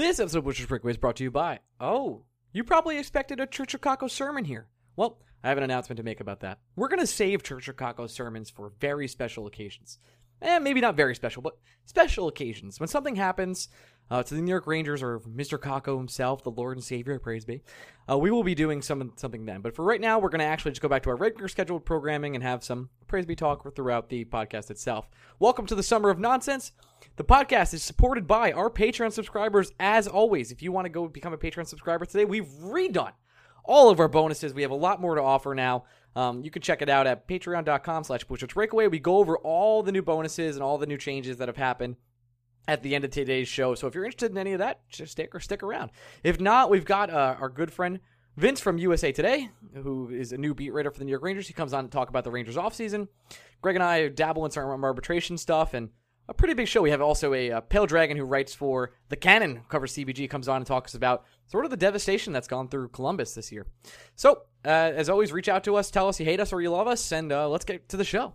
This episode of Blue Shirts Breakaway is brought to you by. Oh, you probably expected a Church of Kakko sermon here. Well, I have an announcement to make about that. We're going to save Church of Kakko sermons for very special occasions. Eh, maybe not very special, but special occasions. When something happens uh, to the New York Rangers or Mr. Kakko himself, the Lord and Savior, praise be, uh, we will be doing some something then. But for right now, we're going to actually just go back to our regular scheduled programming and have some praise be talk throughout the podcast itself. Welcome to the Summer of Nonsense. The podcast is supported by our Patreon subscribers, as always. If you want to go become a Patreon subscriber today, we've redone all of our bonuses. We have a lot more to offer now. Um, you can check it out at patreon.com slash breakaway. We go over all the new bonuses and all the new changes that have happened at the end of today's show. So if you're interested in any of that, just stick or stick around. If not, we've got uh, our good friend Vince from USA Today, who is a new beat writer for the New York Rangers. He comes on to talk about the Rangers offseason. Greg and I dabble in some arbitration stuff and a pretty big show. We have also a, a Pale Dragon who writes for the Cannon, covers CBJ, comes on and talks about sort of the devastation that's gone through Columbus this year. So, uh, as always, reach out to us, tell us you hate us or you love us, and uh, let's get to the show.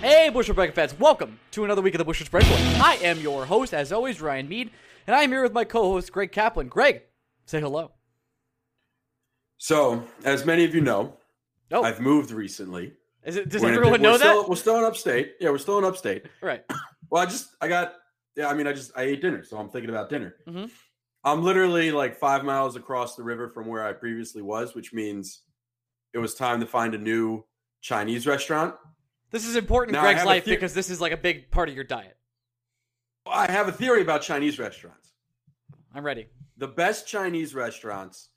Hey, Blue Shirts Breakaway fans, welcome to another week of the Blue Shirts Breakaway. I am your host, as always, Ryan Mead, and I'm here with my co-host, Greg Kaplan. Greg, say hello. So, as many of you know, Oh. I've moved recently. Is it, does We're everyone know still, that? We're still in upstate. Yeah, we're still in upstate. Right. Well, I just, I got, yeah, I mean, I just, I ate dinner, so I'm thinking about dinner. Mhm. I'm literally like five miles across the river from where I previously was, which means it was time to find a new Chinese restaurant. This is important in Greg's life because this is like a big part of your diet. I have a theory about Chinese restaurants. I'm ready. The best Chinese restaurants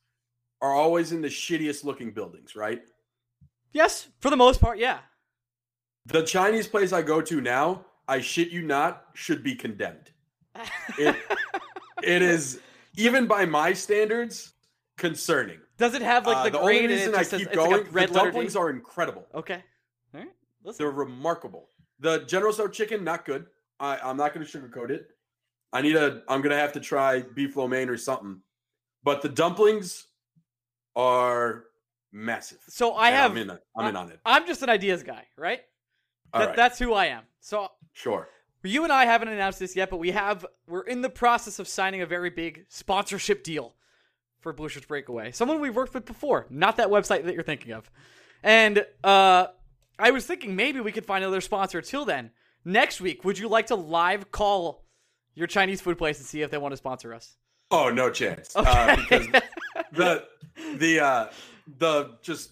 are always in the shittiest looking buildings, right? Yes, for the most part, yeah. The Chinese place I go to now, I shit you not, should be condemned. It, it is even by my standards concerning. Does it have like Uh, the, the grade only reason I just says keep going, like red the dumplings D? are incredible. Okay. All right. Listen. They're remarkable. The General Tso chicken, not good. I, I'm not going to sugarcoat it. I need a. I'm going to have to try beef lo mein or something. But the dumplings are massive. So I And have. I'm in. on- I'm in on it. I'm just an ideas guy, right? All That, right. That's who I am. So sure. you and I haven't announced this yet, but we have. We're in the process of signing a very big sponsorship deal for Blue Shirts Breakaway. Someone we've worked with before, not that website that you're thinking of. And uh, I was thinking maybe we could find another sponsor. Till then, next week, would you like to live call your Chinese food place and see if they want to sponsor us? Oh, no chance. Okay. Uh, because the the uh the just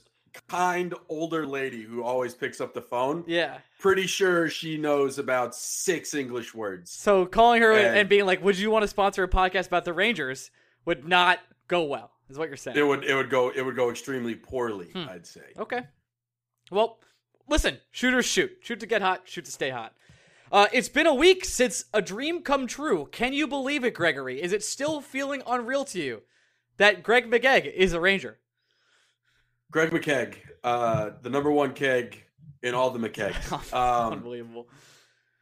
kind older lady who always picks up the phone yeah. pretty sure she knows about six english words So calling her And- and being like, "Would you want to sponsor a podcast about the Rangers?" would not go well. Is what you're saying? it would it would go it would go extremely poorly Hmm. i'd say Okay. Well, listen, shooters shoot. Shoot to get hot, shoot to stay hot. Uh, it's been a week since a dream come true. Can you believe it, Gregory? Is it still feeling unreal to you that Greg McKegg is a Ranger? greg mckegg uh the number one keg in all the mckegs um Unbelievable.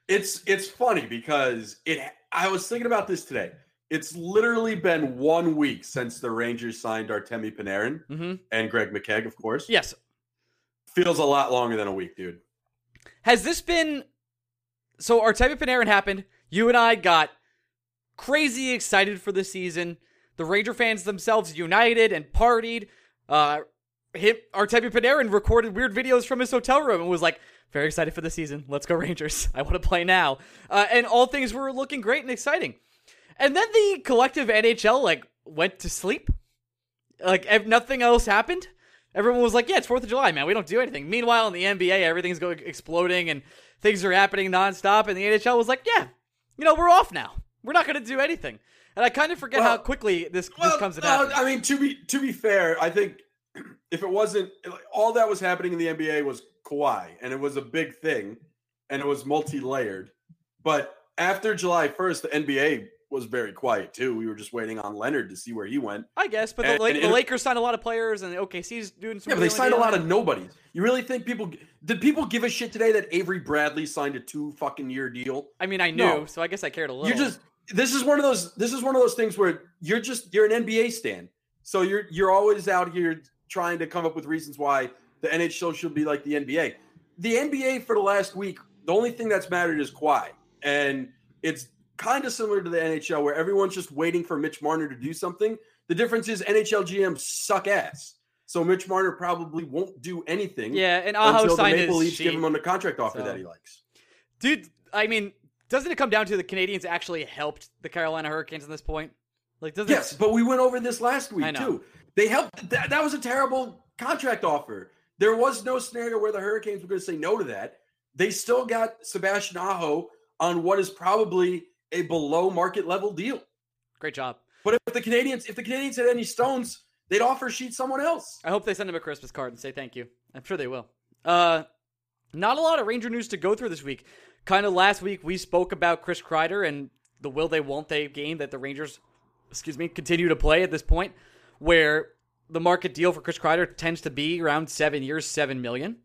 it's it's funny because it i was thinking about this today it's literally been one week since the rangers signed artemi panarin hmm and greg mckegg of course Yes. feels a lot longer than a week dude Has this been so? Artemi Panarin happened. You and I got crazy excited for the season. The Ranger fans themselves united and partied. Uh, him, Artemi Panarin recorded weird videos from his hotel room and was like, "Very excited for the season. Let's go Rangers! I want to play now." Uh, and all things were looking great and exciting. And then the collective NHL like went to sleep. Like if nothing else happened. Everyone was like, "Yeah, it's Fourth of July, man. We don't do anything." Meanwhile, in the NBA, everything's going exploding and things are happening nonstop. And the NHL was like, "Yeah, you know, we're off now. We're not going to do anything." And I kind of forget how quickly this this comes no. I mean, to be to be fair, I think if it wasn't all that was happening in the NBA was Kawhi, and it was a big thing, and it was multi-layered. But after July first, the NBA was very quiet too. We were just waiting on Leonard to see where he went. I guess, but the, And- La- and the Lakers signed a lot of players, and OKC's doing some. Yeah, but they signed a lot of nobodies. You really think people did people give a shit today that Avery Bradley signed a two fucking year deal? I mean, I knew, No. so I guess I cared a little. You just this is one of those this is one of those things where you're just you're an NBA stan. So you're you're always out here trying to come up with reasons why the NHL should be like the NBA. The NBA for the last week, the only thing that's mattered is Kawhi. And it's kind of similar to the NHL where everyone's just waiting for Mitch Marner to do something. The difference is NHL GMs suck ass. So Mitch Marner probably won't do anything. Yeah, and Aho until the Maple Leafs give him on the contract offer So- that he likes. Dude, I mean, doesn't it come down to the Canadiens actually helped the Carolina Hurricanes at this point? Like, does Yes, but we went over this last week too. They helped. That, that was a terrible contract offer. There was no scenario where the Hurricanes were going to say no to that. They still got Sebastian Aho on what is probably a below market level deal. great job. But if the Canadiens, if the Canadiens had any stones, they'd offer sheet someone else. I hope they send him a Christmas card and say thank you. I'm sure they will. Uh, not a lot of Ranger news to go through this week. Kind of last week we spoke about Chris Kreider and the will they won't they game that the Rangers, excuse me, continue to play at this point, where the market deal for Chris Kreider tends to be around seven years, seven million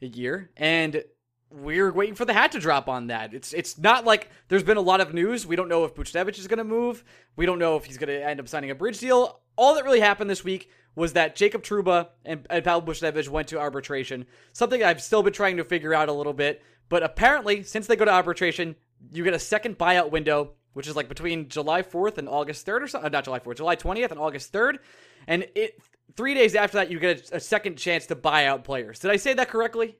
a year, and we're waiting for the hat to drop on that. It's it's not like there's been a lot of news. We don't know if Buchnevich is going to move. We don't know if he's going to end up signing a bridge deal. All that really happened this week was that Jacob Trouba and, and Pavel Buchnevich went to arbitration. Something I've still been trying to figure out a little bit. But apparently, since they go to arbitration, you get a second buyout window, which is like between July 4th and August 3rd or something. Uh, not July 4th, July 20th and August 3rd. And it three days after that, you get a, a second chance to buy out players. Did I say that correctly?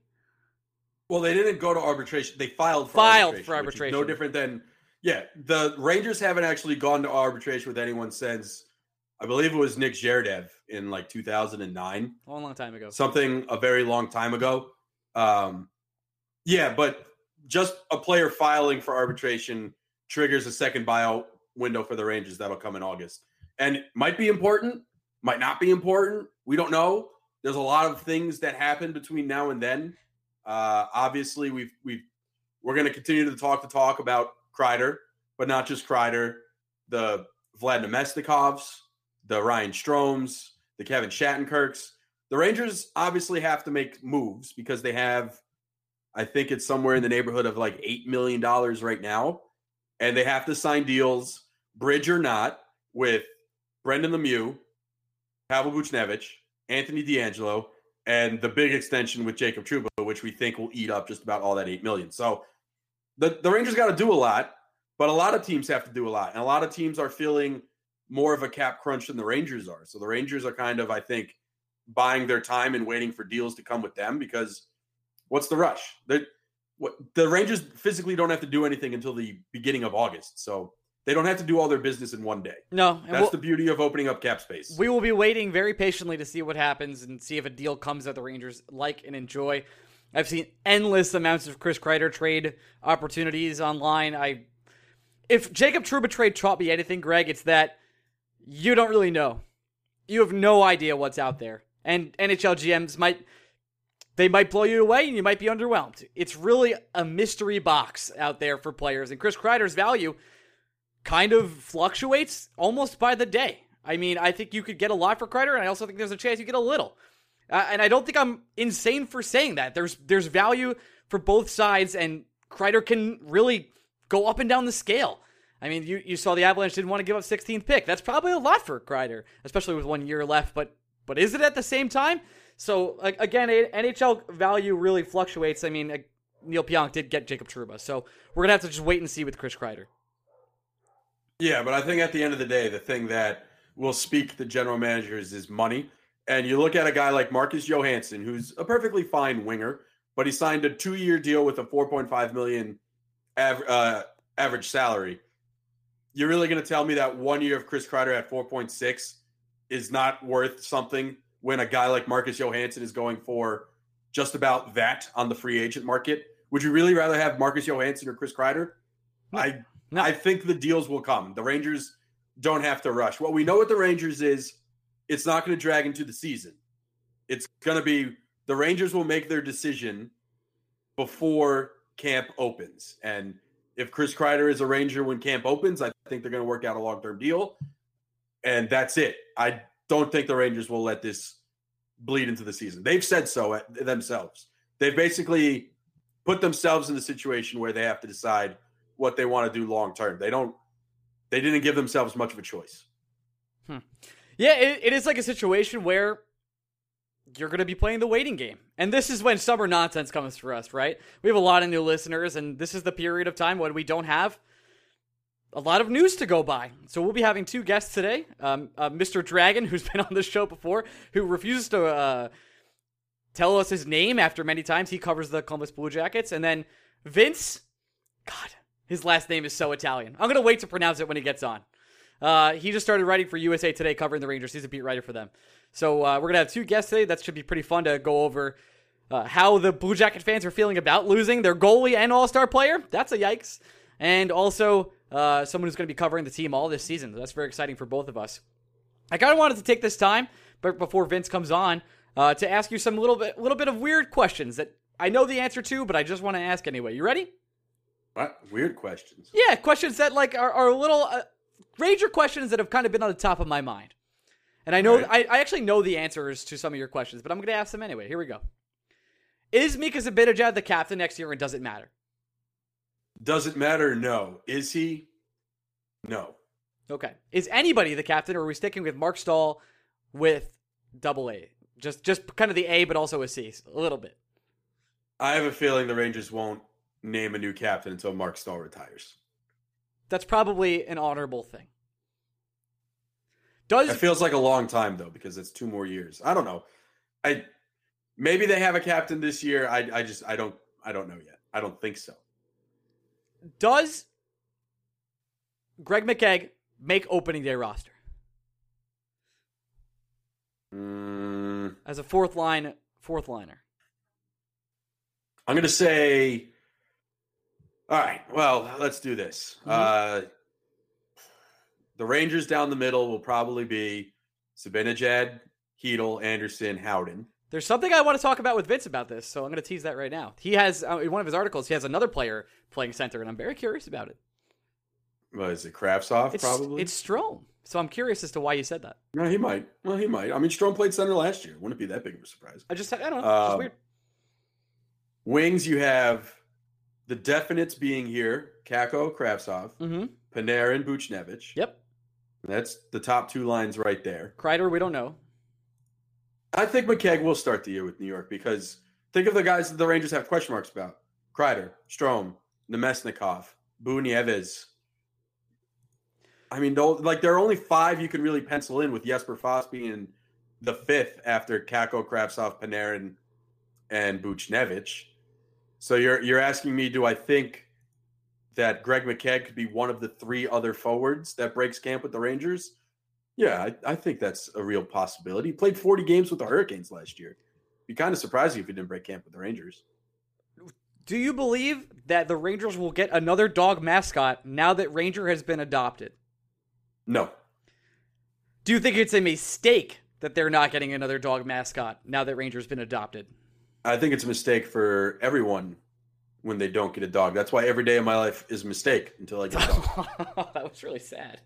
Well, they didn't go to arbitration. They filed for Filed arbitration, for arbitration. no different than yeah. The Rangers haven't actually gone to arbitration with anyone since I believe it was Nick Zherdev in like 2009. A long, long time ago. something a very long time ago. Um, yeah, but just a player filing for arbitration triggers a second buyout window for the Rangers that'll come in August. And it might be important, might not be important. We don't know. There's a lot of things that happen between now and then. Uh, obviously, we've we've we're going to continue to talk to talk about Kreider, but not just Kreider, the Vlad Namestnikovs, the Ryan Stromes, the Kevin Shattenkirks. The Rangers obviously have to make moves because they have, I think it's somewhere in the neighborhood of like $8 million right now. And they have to sign deals, bridge or not, with Brendan Lemieux, Pavel Buchnevich, Anthony DeAngelo, and the big extension with Jacob Trouba, which we think will eat up just about all that 8 million. So the, the Rangers got to do a lot, but a lot of teams have to do a lot. And a lot of teams are feeling more of a cap crunch than the Rangers are. So the Rangers are kind of, I think, buying their time and waiting for deals to come with them because what's the rush? The what the Rangers physically don't have to do anything until the beginning of August. So they don't have to do all their business in one day. No, That's we'll- the beauty of opening up cap space. We will be waiting very patiently to see what happens and see if a deal comes that the Rangers like and enjoy. I've seen endless amounts of Chris Kreider trade opportunities online. I, if Jacob Trouba trade taught me anything, Greg, it's that you don't really know. You have no idea what's out there, and NHL GMs might they might blow you away, and you might be underwhelmed. It's really a mystery box out there for players, and Chris Kreider's value kind of fluctuates almost by the day. I mean, I think you could get a lot for Kreider, and I also think there's a chance you get a little. Uh, and I don't think I'm insane for saying that. There's there's value for both sides, and Kreider can really go up and down the scale. I mean, you, you saw the Avalanche didn't want to give up 16th pick. That's probably a lot for Kreider, especially with one year left. But but is it at the same time? So again, NHL value really fluctuates. I mean, uh, Neal Pionk did get Jacob Trouba, so we're gonna have to just wait and see with Chris Kreider. Yeah, but I think at the end of the day, the thing that will speak to general managers is money. And you look at a guy like Marcus Johansson, who's a perfectly fine winger, but he signed a two-year deal with a 4.5 million av- uh, average salary. You're really going to tell me that one year of Chris Kreider at 4.6 is not worth something when a guy like Marcus Johansson is going for just about that on the free agent market? Would you really rather have Marcus Johansson or Chris Kreider? No. I No. I think the deals will come. The Rangers don't have to rush. What we know with the Rangers is it's not going to drag into the season. It's going to be the Rangers will make their decision before camp opens. And if Chris Kreider is a Ranger when camp opens, I think they're going to work out a long term deal. And that's it. I don't think the Rangers will let this bleed into the season. They've said so uh, themselves. They've basically put themselves in the situation where they have to decide what they want to do long term. They don't they didn't give themselves much of a choice. Hmm. Yeah, it, it is like a situation where you're going to be playing the waiting game. And this is when summer nonsense comes for us, right? We have a lot of new listeners, and this is the period of time when we don't have a lot of news to go by. So we'll be having two guests today um, uh, Mr. Dragon, who's been on the show before, who refuses to uh, tell us his name after many times. He covers the Columbus Blue Jackets. And then Vince, God, his last name is so Italian. I'm going to wait to pronounce it when he gets on. Uh, he just started writing for USA Today, covering the Rangers. He's a beat writer for them. So uh, we're gonna have two guests today. That should be pretty fun to go over uh, how the Blue Jacket fans are feeling about losing their goalie and All Star player. That's a yikes. And also uh, someone who's going to be covering the team all this season. That's very exciting for both of us. I kind of wanted to take this time, but before Vince comes on, uh, to ask you some little bit, little bit of weird questions that I know the answer to, but I just want to ask anyway. You ready? What weird questions? Yeah, questions that like are, are a little uh, Ranger questions that have kind of been on the top of my mind. And I know Right. I, I actually know the answers to some of your questions, but I'm going to ask them anyway. Here we go. Is Mika Zibanejad the captain next year, and does it matter? Does it matter? No. Is he? No. Okay. Is anybody the captain, or are we sticking with Marc Staal with double A? Just just kind of the A, but also a C, a little bit. I have a feeling the Rangers won't name a new captain until Marc Staal retires. That's probably an honorable thing. Does It feels like a long time though because it's two more years. I don't know. I maybe they have a captain this year. I I just I don't I don't know yet. I don't think so. does Greg McKegg make opening day roster Mm, as a fourth line fourth liner? I'm gonna say. All right. Well, let's do this. Mhm. Uh, the Rangers down the middle will probably be Zibanejad, Chytil, Andersson, Howden. There's something I want to talk about with Vince about this, so I'm going to tease that right now. He has uh, in one of his articles, he has another player playing center, and I'm very curious about it. Well, is it? Kravtsov, It's probably. it's Strome, so I'm curious as to why you said that. no, he might. Well, he might. I mean, Strome played center last year. Wouldn't it be that big of a surprise? I just I don't know, it's just Um, weird. Wings, you have the definites being here: Kakko, Kravtsov, Mm-hmm. Panarin, Buchnevich. Yep, That's the top two lines right there. Kreider, we don't know. I think McKegg will start the year with New York because think of the guys that the Rangers have question marks about: Kreider, Strome, Namestnikov, Boo Nieves. I mean, like there are only five you can really pencil in with Jesper Fast being the fifth after Kakko, Kravtsov, Panarin, and Buchnevich. So you're you're asking me, do I think that Greg McKegg could be one of the three other forwards that breaks camp with the Rangers? Yeah, I, I think that's a real possibility. He played 40 games with the Hurricanes last year. Be kind of surprising if he didn't break camp with the Rangers. Do you believe that the Rangers will get another dog mascot now that Ranger has been adopted? No, Do you think it's a mistake that they're not getting another dog mascot now that Ranger's been adopted? I think it's a mistake for everyone when they don't get a dog. That's why every day of my life is a mistake until I get a dog. that was really sad.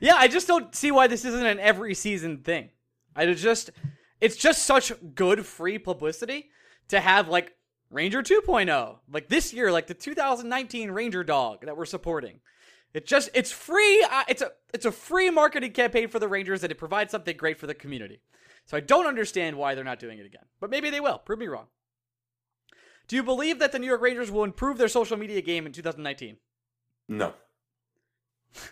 Yeah, I just don't see why this isn't an every season thing. I just it's just such good free publicity to have like Ranger 2.0. Like this year, like the 2019 Ranger dog that we're supporting. It just it's free. Uh, it's a it's a free marketing campaign for the Rangers and it provides something great for the community. So I don't understand why they're not doing it again. But maybe they will. Prove me wrong. Do you believe that the New York Rangers will improve their social media game in 2019? No.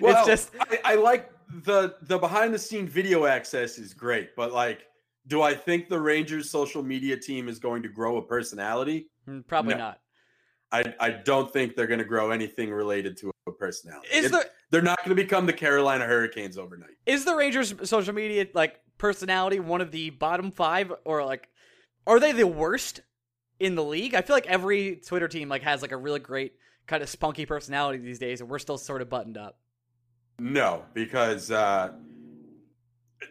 Well, it's just I, I like the the behind the scene video access is great, but like, do I think the Rangers social media team is going to grow a personality? mm, probably No. not. I I don't think they're going to grow anything related to a personality. Is It- the they're not going to become the Carolina Hurricanes overnight. is the Rangers social media like personality one of the bottom 5 or like are they the worst in the league? I feel like every Twitter team like has like a really great kind of spunky personality these days and we're still sort of buttoned up. No, because uh,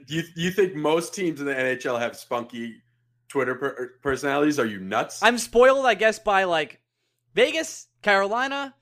you you think most teams in the NHL have spunky Twitter per- personalities? Are you nuts? I'm spoiled I guess by like Vegas, Carolina.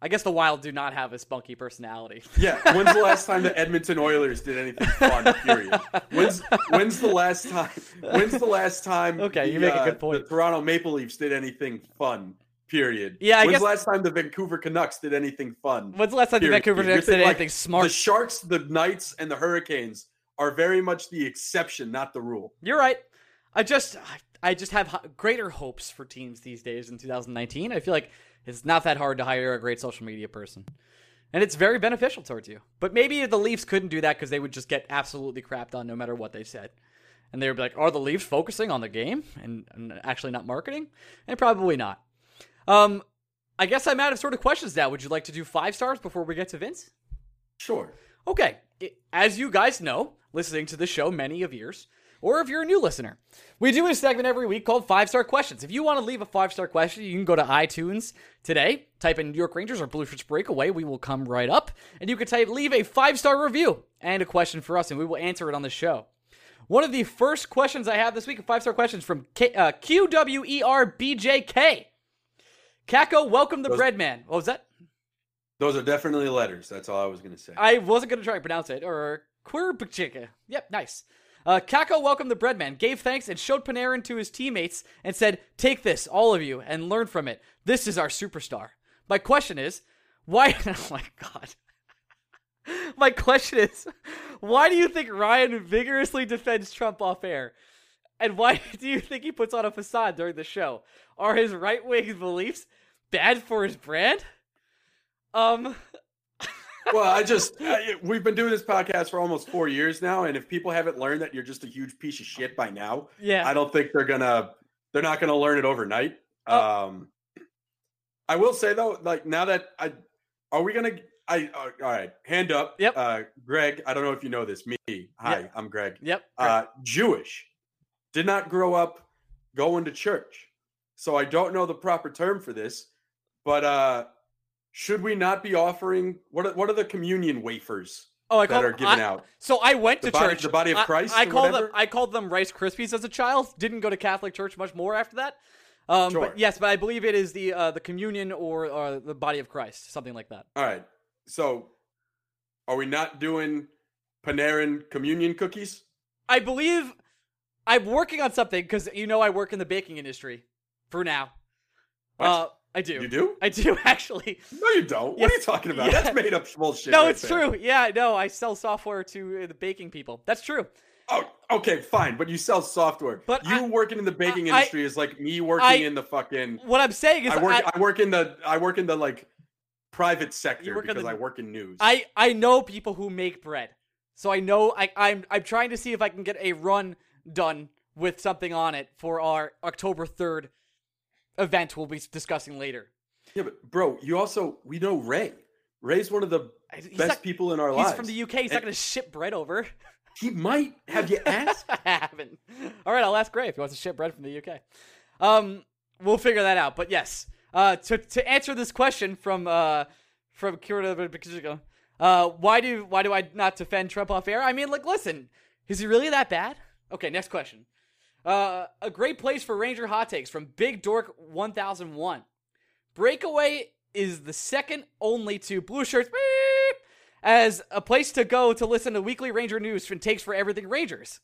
I guess the Wild do not have a spunky personality. yeah. When's the last time the Edmonton Oilers did anything fun? Period. When's when's the last time? When's the last time? Okay, you make a good uh, point. The Toronto Maple Leafs did anything fun Period. Yeah, I When's guess- the last time the Vancouver Canucks did anything fun? When's the last time the Vancouver Canucks did thinking, like, anything The? Sharks, the Knights, and the Hurricanes are very much the exception, not the rule. You're right. I just I just have greater hopes for teams these days in 2019. I feel like it's not that hard to hire a great social media person. And it's very beneficial towards you. But maybe the Leafs couldn't do that because they would just get absolutely crapped on no matter what they said. And they would be like, are the Leafs focusing on the game and, and actually not marketing? And probably not. Um, I guess I'm out of sort of questions now. Would you like to do five stars before we get to Vince? Sure. Okay, as you guys know, listening to the show many of years, or if you're a new listener, we do a segment every week called Five Star Questions. If you want to leave a five star question, you can go to iTunes today, type in New York Rangers or Blue Shirts Breakaway. We will come right up, and you can type leave a five star review and a question for us, and we will answer it on the show. One of the first questions I have this week, five star questions from K- uh, QWERBJK. Kakko, welcome the Those- bread man. What was that? Those are definitely letters. That's all I was going to say. I wasn't going to try and pronounce it. Or Querbachika. Yep, nice. Uh, Kakko welcomed the breadman, gave thanks, and showed Panarin to his teammates and said, Take this, all of you, and learn from it. This is our superstar. My question is, why? Oh my god. My question is, why do you think Ryan vigorously defends Trump off air? And why do you think he puts on a facade during the show? Are his right wing beliefs bad for his brand? Um, well, I just I, we've been doing this podcast for almost four years now, and if people haven't learned that you're just a huge piece of shit by now, yeah. I don't think they're gonna they're not gonna learn it overnight. Oh. Um, I will say though, like now that I are we gonna I uh, all right, hand up. Yep. Uh, Greg, I don't know if you know this. Me, hi, Yep. I'm Greg. Yep. Uh, Jewish, did not grow up going to church, so I don't know the proper term for this. But uh, should we not be offering what? Are, what are the communion wafers oh, I that call are given I, out? So I went The to body- church. the body of Christ I, or called them. I called them Rice Krispies as a child. Didn't go to Catholic church much more after that. Um, Sure. But yes, but I believe it is the uh, the communion or, or the body of Christ, something like that. All right. So, are we not doing Panarin communion cookies? I believe I'm working on something because you know I work in the baking industry for now. What? Uh, I do. You do? I do actually. No, you don't. What are you talking about? Yeah. That's made up bullshit. no, right it's there. true. Yeah, no, I sell software to uh, the baking people. That's true. Oh, okay, fine. But you sell software. But you I- working in the baking I- industry is like me working in the fucking. What I'm saying is, I work. I, I, work in the. I work in the like private sector work because the- I work in news. I I know people who make bread, so I know I I'm I'm trying to see if I can get a run done with something on it for our October third event we'll be discussing later. yeah, but bro, you also we know Ray. Ray's one of the He's best not- people in our He's lives. He's from the UK. He's not going to ship bread over. He might have you asked. I haven't. All right, I'll ask Gray if he wants to ship bread from the UK. Um, we'll figure that out. But yes, uh, to to answer this question from uh from Kira, uh, why do why do I not defend Trump off air? I mean, like, listen, is he really that bad? Okay, next question. Uh, a great place for Ranger hot takes from Big Dork 1001. Breakaway is the second only to Blue Shirts beep, as a place to go to listen to weekly Ranger news and takes for everything Rangers.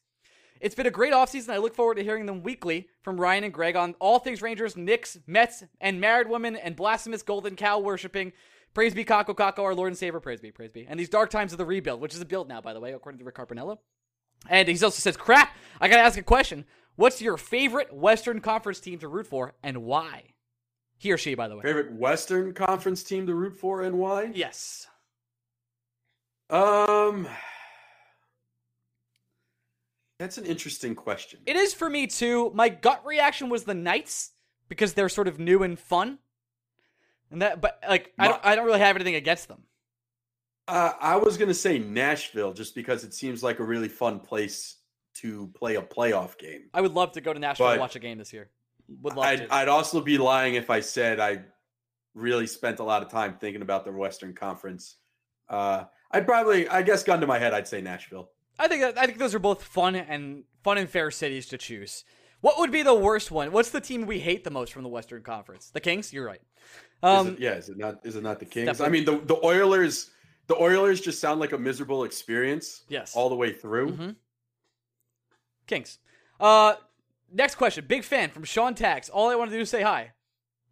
It's been a great offseason. I look forward to hearing them weekly from Ryan and Greg on all things Rangers, Knicks, Mets, and married women and blasphemous golden cow worshipping. Praise be Kakko Kakko, our Lord and Savior. Praise be, praise be. And these dark times of the rebuild, which is a build now, by the way, according to Rick Carpiniello. And he also says, crap, I gotta ask a question. What's your favorite Western Conference team to root for and why? He or she, by the way. Favorite Western Conference team to root for and why? Yes. Um, that's an interesting question. It is for me too. My gut reaction was the Knights because they're sort of new and fun. And that but like I don't I don't really have anything against them. Uh, I was gonna say Nashville just because it seems like a really fun place to play a playoff game. I would love to go to Nashville and watch a game this year. Would love I'd, to. I'd also be lying if I said I really spent a lot of time thinking about the Western Conference. Uh, I'd probably, I guess, gun to my head, I'd say Nashville. I think I think those are both fun and fun and fair cities to choose. What would be the worst one? What's the team we hate the most from the Western Conference? The Kings. You're right. Is Um, it, yeah, is it not? Is it not the Kings? I mean, the the Oilers. The Oilers just sound like a miserable experience yes. all the way through. Mhm. Kings. Uh, next question. Big fan from Sean Tax. All I want to do is say hi.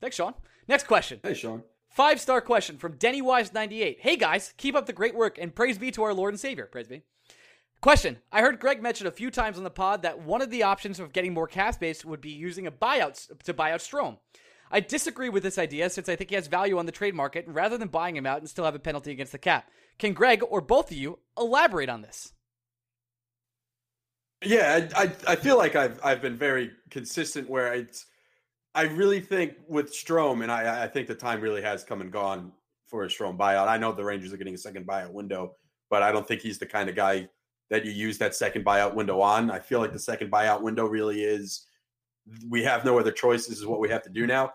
Thanks, Sean. Next question. Hey, Sean. Five star question from Denny Wise 98. Hey guys, keep up the great work and praise be to our Lord and Savior. Praise be. Question. I heard Greg mention a few times on the pod that one of the options of getting more cap space would be using a buyout to buy out Strome. I disagree with this idea since I think he has value on the trade market rather than buying him out and still have a penalty against the cap. Can Greg or both of you elaborate on this? Yeah, I, I, I feel like I've I've been very consistent where it's I really think with Strome and I, I think the time really has come and gone for a Strome buyout. I know the Rangers are getting a second buyout window, but I don't think he's the kind of guy that you use that second buyout window on. I feel like the second buyout window really is we have no other choice. This is what we have to do now.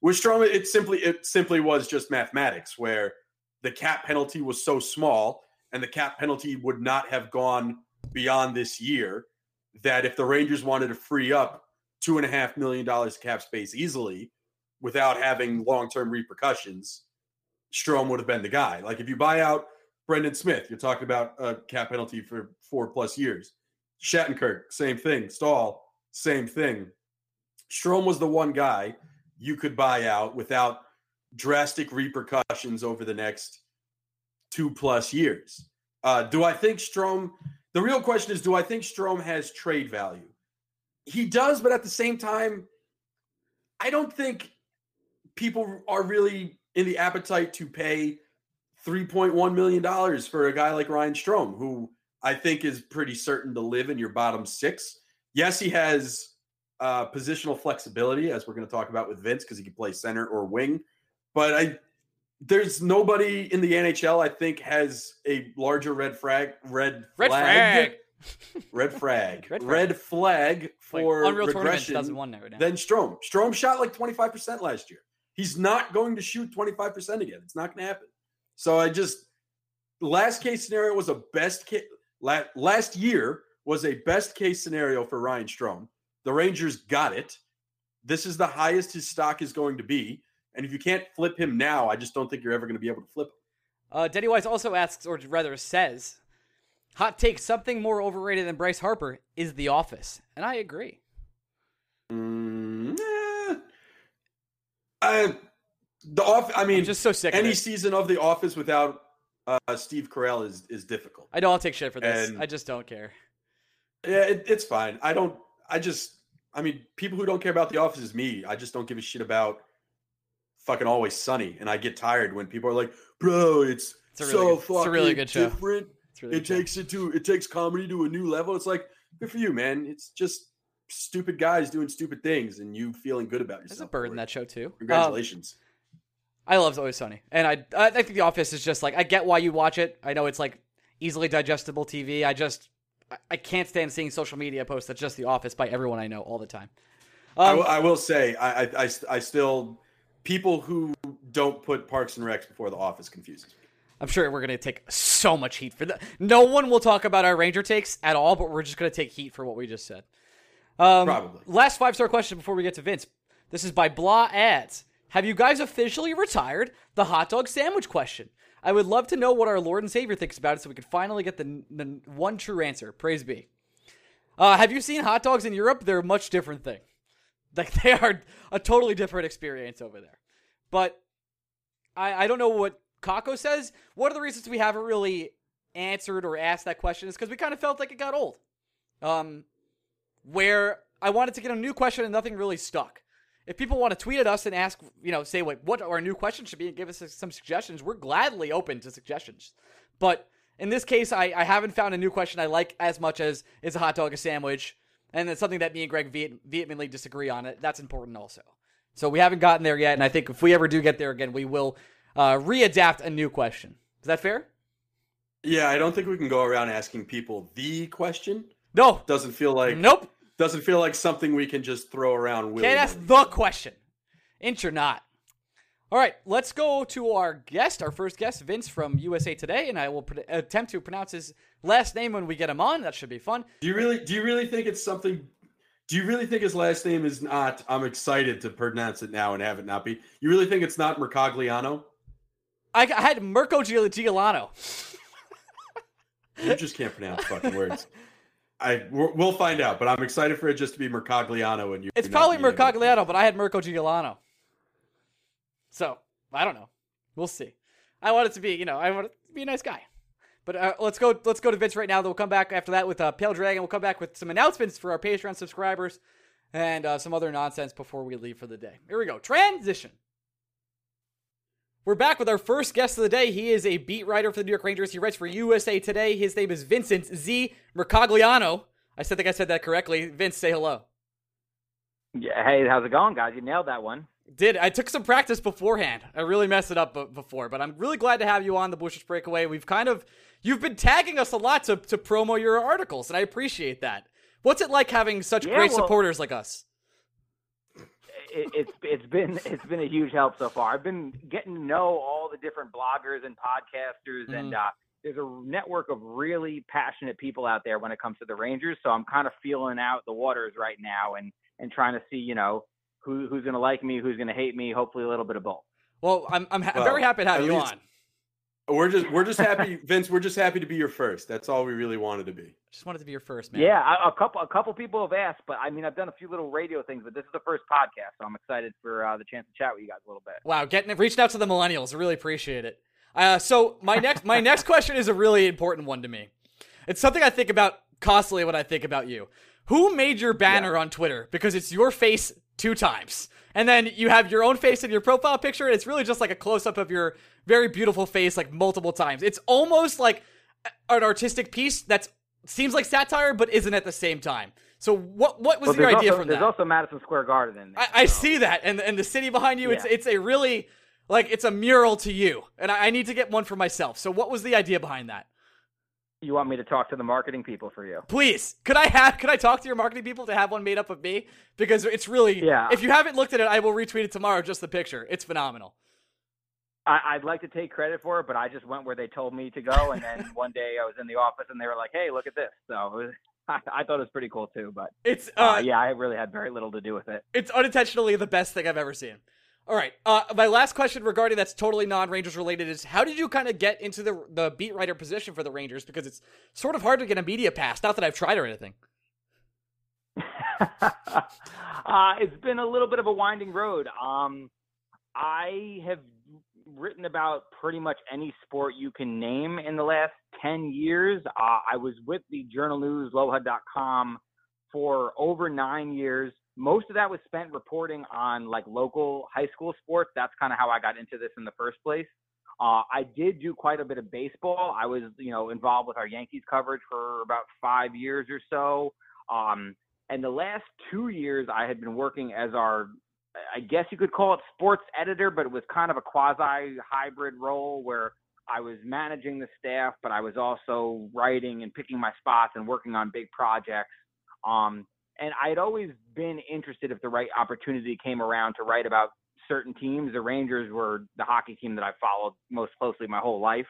With Strome, it simply it simply was just mathematics where the cap penalty was so small and the cap penalty would not have gone beyond this year that if the Rangers wanted to free up two and a half million dollars cap space easily without having long term repercussions, Strome would have been the guy. Like if you buy out Brendan Smith, you're talking about a cap penalty for four plus years. Shattenkirk, same thing. Staal, same thing. Strome was the one guy you could buy out without drastic repercussions over the next two plus years. Uh, do I think Strome? The real question is, do I think Strome has trade value? he does, but at the same time, I don't think people are really in the appetite to pay $3.1 million for a guy like Ryan Strome, who I think is pretty certain to live in your bottom six. Yes, he has uh, positional flexibility, as we're going to talk about with Vince, because he can play center or wing. But I, there's nobody in the NHL I think has a larger red flag, red, red flag, flag red flag. red, red flag for like Unreal regression doesn't want right now. Then Strome. Strome shot like 25% last year. He's not going to shoot 25% again. It's not going to happen. So I just last case scenario was a best case last year was a best case scenario for Ryan Strome. The Rangers got it. This is the highest his stock is going to be. And if you can't flip him now, I just don't think you're ever going to be able to flip him. Uh, Denny Wise also asks, or rather says, Hot take: something more overrated than Bryce Harper is The Office, and I agree. Mm. I, the off. I mean, I'm just so sick. Any season of The Office without uh, Steve Carell is is difficult. I don't take shit for this. And, I just don't care. Yeah, it, it's fine. I don't. I just. I mean, people who don't care about The Office is me. I just don't give a shit about fucking Always Sunny, and I get tired when people are like, "Bro, it's, it's really so good, fucking it's a really good show. different." Really it takes it to it takes comedy to a new level. It's like good for you, man. It's just stupid guys doing stupid things and you feeling good about yourself. There's a bird in that show too. Congratulations. Um, I love Always Sunny, and I I think The Office is just like I get why you watch it. I know it's like easily digestible TV. I just I can't stand seeing social media posts that's just The Office by everyone I know all the time. Um, I, will, I, will, say I, I I still people who don't put Parks and Recs before The Office confuses me. I'm sure we're going to take so much heat for that. No one will talk about our Ranger takes at all, but we're just going to take heat for what we just said. Um, Probably. Last five star question before we get to Vince. This is by Blah Ads. Have you guys officially retired the hot dog sandwich question? I would love to know what our Lord and Savior thinks about it so we could finally get the, the one true answer. Praise be. Uh, have you seen hot dogs in Europe? They're a much different thing. Like they are a totally different experience over there. But I, I don't know what Kakko says, one of the reasons we haven't really answered or asked that question is because we kind of felt like it got old. Um, where I wanted to get a new question and nothing really stuck. If people want to tweet at us and ask, you know, say what what our new question should be and give us some suggestions, we're gladly open to suggestions. But in this case, I, I haven't found a new question I like as much as is a hot dog a sandwich, and it's something that me and Greg vehemently disagree on. It that's important also. So we haven't gotten there yet, and I think if we ever do get there again, we will uh, readapt a new question. Is that fair? Yeah, I don't think we can go around asking people the question. No, doesn't feel like nope. Doesn't feel like something we can just throw around. With. Can't ask the question. Inch or not. All right, let's go to our guest, our first guest, Vince from USA Today, and I will attempt to pronounce his last name when we get him on. That should be fun. Do you really? Do you really think it's something? Do you really think his last name is not? I'm excited to pronounce it now and have it not be. You really think it's not Mercogliano? I, I had Mirko Giuliano. you just can't pronounce fucking words. I we'll find out, but I'm excited for it just to be Mercogliano and you. It's probably Mercogliano, but I had Mirko Giuliano. So I don't know. We'll see. I want it to be, you know, I want to be a nice guy. But uh, let's go. Let's go to Vince right now. Then we'll come back after that with uh, Pale Dragon. We'll come back with some announcements for our Patreon subscribers and uh, some other nonsense before we leave for the day. Here we go. Transition. We're back with our first guest of the day. He is a beat writer for the New York Rangers. He writes for USA Today. His name is Vincent Z. Mercogliano. I said, think I said that correctly. Vince, say hello. Yeah, hey, how's it going, guys? You nailed that one. Did I took some practice beforehand? I really messed it up before, but I'm really glad to have you on the Blue Shirts Breakaway. We've kind of you've been tagging us a lot to to promo your articles, and I appreciate that. What's it like having such Yeah, great well- supporters like us? It, it's it's been it's been a huge help so far. I've been getting to know all the different bloggers and podcasters, and uh, there's a network of really passionate people out there when it comes to the Rangers. So I'm kind of feeling out the waters right now, and and trying to see, you know, who who's going to like me, who's going to hate me. Hopefully, a little bit of both. Well, I'm I'm, ha- I'm Well, very happy to have you least- on. We're just we're just happy, Vince. We're just happy to be your first. That's all we really wanted to be. Just wanted to be your first man. Yeah, a, a couple a couple people have asked, but I mean, I've done a few little radio things, but this is the first podcast, so I'm excited for uh, the chance to chat with you guys a little bit. Wow, getting reached out to the millennials. Really appreciate it. Uh, so my next my next question is a really important one to me. It's something I think about constantly when I think about you. Who made your banner on Twitter? Because it's your face two times, and then you have your own face in your profile picture. And it's really just like a close up of your very beautiful face, like multiple times. It's almost like an artistic piece that seems like satire, but isn't at the same time. So what what was Well, your idea also, from there's that? There's also Madison Square Garden in there. I, I see that, and and the city behind you. It's it's a really like it's a mural to you, and I, I need to get one for myself. So what was the idea behind that? You want me to talk to the marketing people for you? Please, could I have could I talk to your marketing people to have one made up of me because it's really Yeah. If you haven't looked at it, I will retweet it tomorrow. Just the picture, it's phenomenal. I, I'd like to take credit for it, but I just went where they told me to go, and then one day I was in the office and they were like, "Hey, look at this." So it was, I, I thought it was pretty cool too. But It's uh, uh, yeah, I really had very little to do with it. it's unintentionally the best thing I've ever seen. All right. Uh, my last question regarding that's totally non-Rangers related is how did you kind of get into the the beat writer position for the Rangers? Because it's sort of hard to get a media pass. Not that I've tried or anything. uh, it's been a little bit of a winding road. Um, I have written about pretty much any sport you can name in the last 10 years. Uh, I was with the Journal News, lohud.com for over nine years. Most of that was spent reporting on like local high school sports. That's kind of how I got into this in the first place. Uh, I did do quite a bit of baseball. I was, you know, involved with our Yankees coverage for about five years or so. Um, and the last two years, I had been working as our, I guess you could call it sports editor, but it was kind of a quasi hybrid role where I was managing the staff, but I was also writing and picking my spots and working on big projects. Um, and I'd always been interested if the right opportunity came around to write about certain teams. The Rangers were the hockey team that I followed most closely my whole life.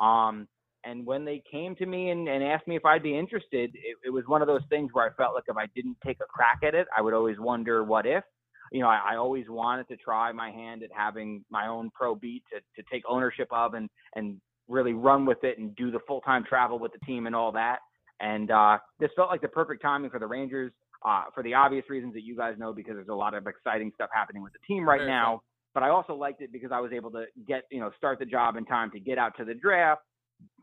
Um, and when they came to me and, and asked me if I'd be interested, it, it was one of those things where I felt like if I didn't take a crack at it, I would always wonder what if. You know, I, I always wanted to try my hand at having my own pro beat to, to take ownership of and, and really run with it and do the full time travel with the team and all that. And uh, this felt like the perfect timing for the Rangers uh, for the obvious reasons that you guys know, because there's a lot of exciting stuff happening with the team right Very now. fun. But I also liked it because I was able to get, you know, start the job in time to get out to the draft,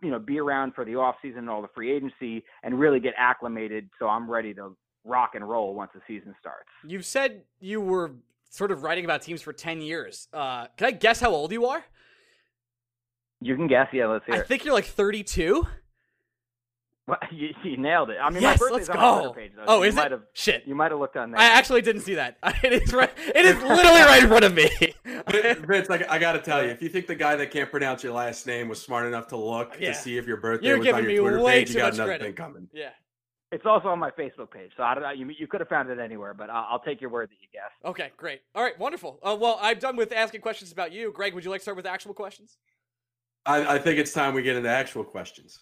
you know, be around for the off season and all the free agency and really get acclimated. So I'm ready to rock and roll once the season starts. You've said you were sort of writing about teams for 10 years. Uh, can I guess how old you are? You can guess. Yeah, let's hear I it. think you're like 32. Well, you, you nailed it. I mean, yes, my let's birthday's on my go. Page, though, oh, so is you it? might have Shit. you might have looked on there. I actually didn't see that. It is right. It is literally right in front of me. Vince, I, I got to tell you, if you think the guy that can't pronounce your last name was smart enough to look Yeah. to see if your birthday You're was on your Twitter way page, too you got much another thing coming. yeah. It's also on my Facebook page, so I don't know. You, you could have found it anywhere, but I'll, I'll take your word that you guessed. Okay, great. All right, wonderful. Uh, well, I'm done with asking questions about you. Greg, would you like to start with actual questions? I, I think it's time we get into actual questions.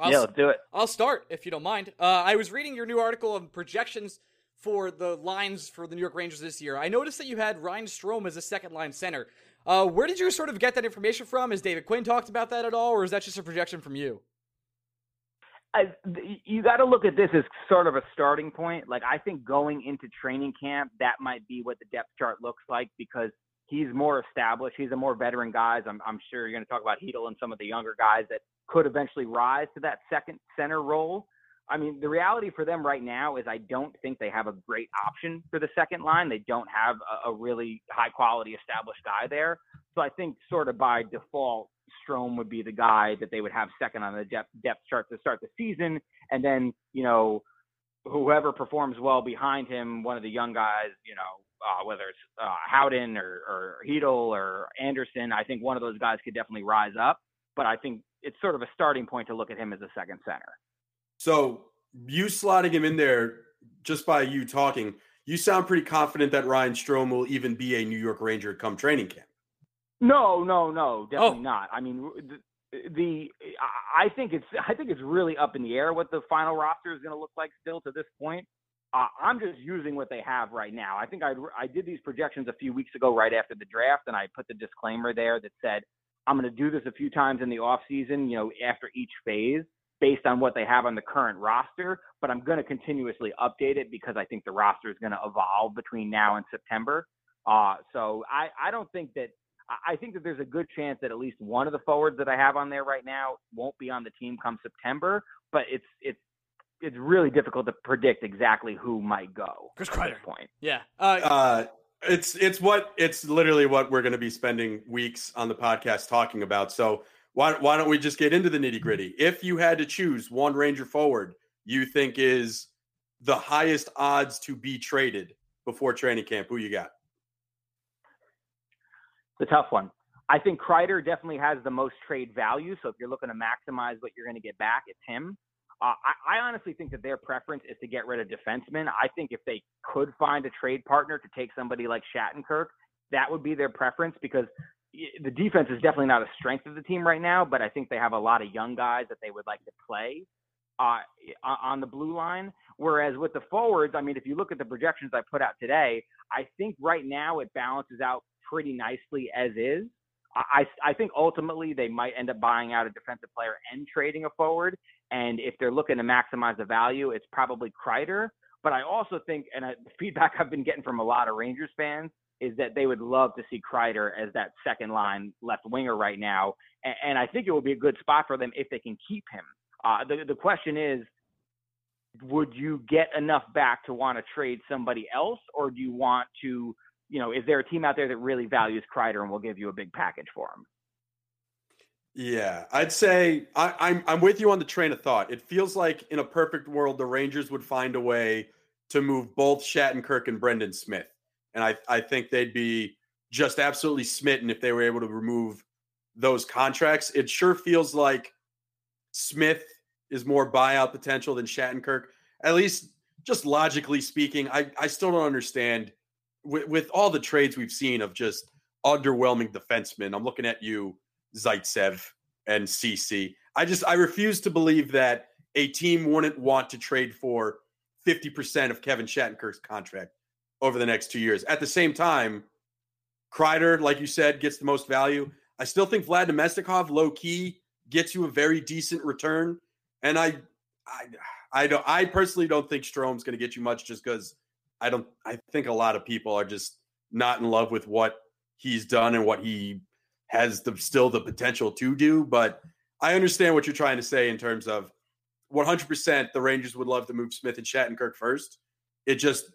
I'll, yeah, let's do it. I'll start if you don't mind. Uh, I was reading your new article of projections for the lines for the New York Rangers this year. I noticed that you had Ryan Strome as a second line center. Uh, where did you sort of get that information from? Has David Quinn talked about that at all, or is that just a projection from you? I, you got to look at this as sort of a starting point. Like I think going into training camp, that might be what the depth chart looks like because he's more established. He's a more veteran guy. I'm, I'm sure you're going to talk about Chytil and some of the younger guys that could eventually rise to that second center role. I mean, the reality for them right now is I don't think they have a great option for the second line. They don't have a, a really high quality established guy there. So I think sort of by default, Strome would be the guy that they would have second on the depth, depth chart to start the season. And then, you know, whoever performs well behind him, one of the young guys, you know, uh, whether it's uh, Howden or, or or Andersson, I think one of those guys could definitely rise up. But I think it's sort of a starting point to look at him as a second center. So you slotting him in there just by you talking, you sound pretty confident that Ryan Strome will even be a New York Ranger come training camp. No, no, no, definitely oh. not. I mean, the, the I think it's I think it's really up in the air what the final roster is going to look like still to this point. Uh, I'm just using what they have right now. I think I I did these projections a few weeks ago, right after the draft, and I put the disclaimer there that said I'm going to do this a few times in the off season, you know, after each phase based on what they have on the current roster, but I'm going to continuously update it because I think the roster is going to evolve between now and September. Uh, so I, I don't think that I think that there's a good chance that at least one of the forwards that I have on there right now won't be on the team come September, but it's it's it's really difficult to predict exactly who might go Chris Kreider. point. Yeah. Uh, uh, it's it's what it's literally what we're going to be spending weeks on the podcast talking about. So why why don't we just get into the nitty gritty? If you had to choose one Ranger forward you think is the highest odds to be traded before training camp, who you got? The tough one. I think Kreider definitely has the most trade value. So if you're looking to maximize what you're going to get back, it's him. Uh, I, I, honestly think that their preference is to get rid of defensemen. I think if they could find a trade partner to take somebody like Shattenkirk, that would be their preference because the defense is definitely not a strength of the team right now, but I think they have a lot of young guys that they would like to play uh, on the blue line. Whereas with the forwards, I mean, if you look at the projections I put out today, I think right now it balances out pretty nicely as is. I, I think ultimately they might end up buying out a defensive player and trading a forward. And if they're looking to maximize the value, it's probably Kreider. But I also think, and the feedback I've been getting from a lot of Rangers fans is that they would love to see Kreider as that second line left winger right now. And, and I think it would be a good spot for them if they can keep him. Uh, the, the question is, would you get enough back to want to trade somebody else, or do you want to, you know, is there a team out there that really values Kreider and will give you a big package for him? Yeah, I'd say I, I'm I'm with you on the train of thought. It feels like in a perfect world, the Rangers would find a way to move both Shattenkirk and Brendan Smith, and I I think they'd be just absolutely smitten if they were able to remove those contracts. It sure feels like Smith is more buyout potential than Shattenkirk. At least, just logically speaking, I, I still don't understand with, with all the trades we've seen of just underwhelming defensemen. I'm looking at you, Zaitsev and CC. I just I refuse to believe that a team wouldn't want to trade for 50% of Kevin Shattenkirk's contract over the next two years. At the same time, Kreider, like you said, gets the most value. I still think Vlad Namestnikov, low key, gets you a very decent return. And I, I, I don't. I personally don't think Strome's going to get you much, just because I don't. I think a lot of people are just not in love with what he's done and what he has the still the potential to do. But I understand what you're trying to say in terms of 100%. The Rangers would love to move Smith and Shattenkirk first. It just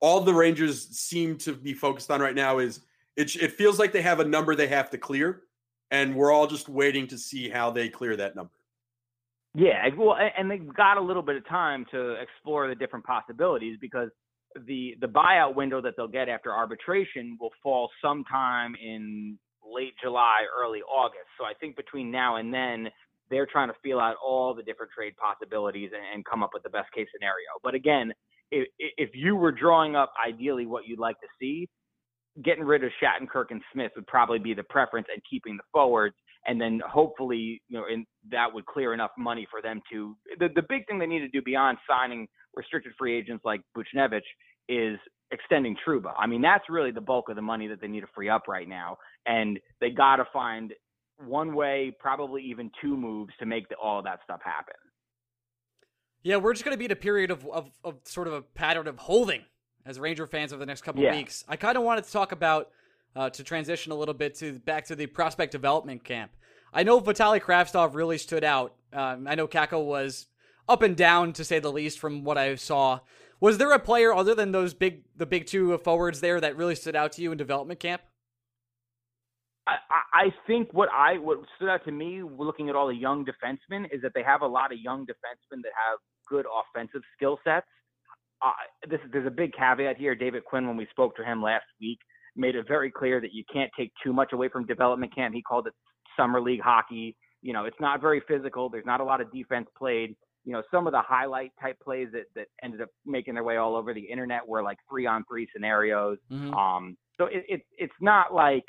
all the Rangers seem to be focused on right now is it. It feels like they have a number they have to clear and we're all just waiting to see how they clear that number. Yeah, well, and they've got a little bit of time to explore the different possibilities because the the buyout window that they'll get after arbitration will fall sometime in late July, early August. So I think between now and then, they're trying to feel out all the different trade possibilities and, and come up with the best case scenario. But again, if, if you were drawing up ideally what you'd like to see, getting rid of Shattenkirk and Smith would probably be the preference and keeping the forwards. And then hopefully, you know, and that would clear enough money for them to. The, the big thing they need to do beyond signing restricted free agents like Buchnevich is extending Trouba. I mean, that's really the bulk of the money that they need to free up right now. And they got to find one way, probably even two moves to make the, all of that stuff happen. Yeah, we're just going to be in a period of, of, of sort of a pattern of holding as Ranger fans over the next couple yeah. of weeks. I kind of wanted to talk about uh, to transition a little bit to back to the prospect development camp. I know Vitaly Kravtsov really stood out. Um, I know Kakko was up and down to say the least from what I saw. Was there a player other than those big the big two forwards there that really stood out to you in development camp? I, I think what I what stood out to me looking at all the young defensemen is that they have a lot of young defensemen that have good offensive skill sets. Uh, this there's a big caveat here. David Quinn, when we spoke to him last week, made it very clear that you can't take too much away from development camp. He called it summer league hockey. You know, it's not very physical. There's not a lot of defense played you know, some of the highlight type plays that, that ended up making their way all over the internet were like three on three scenarios. Mm-hmm. Um, so it, it, it's not like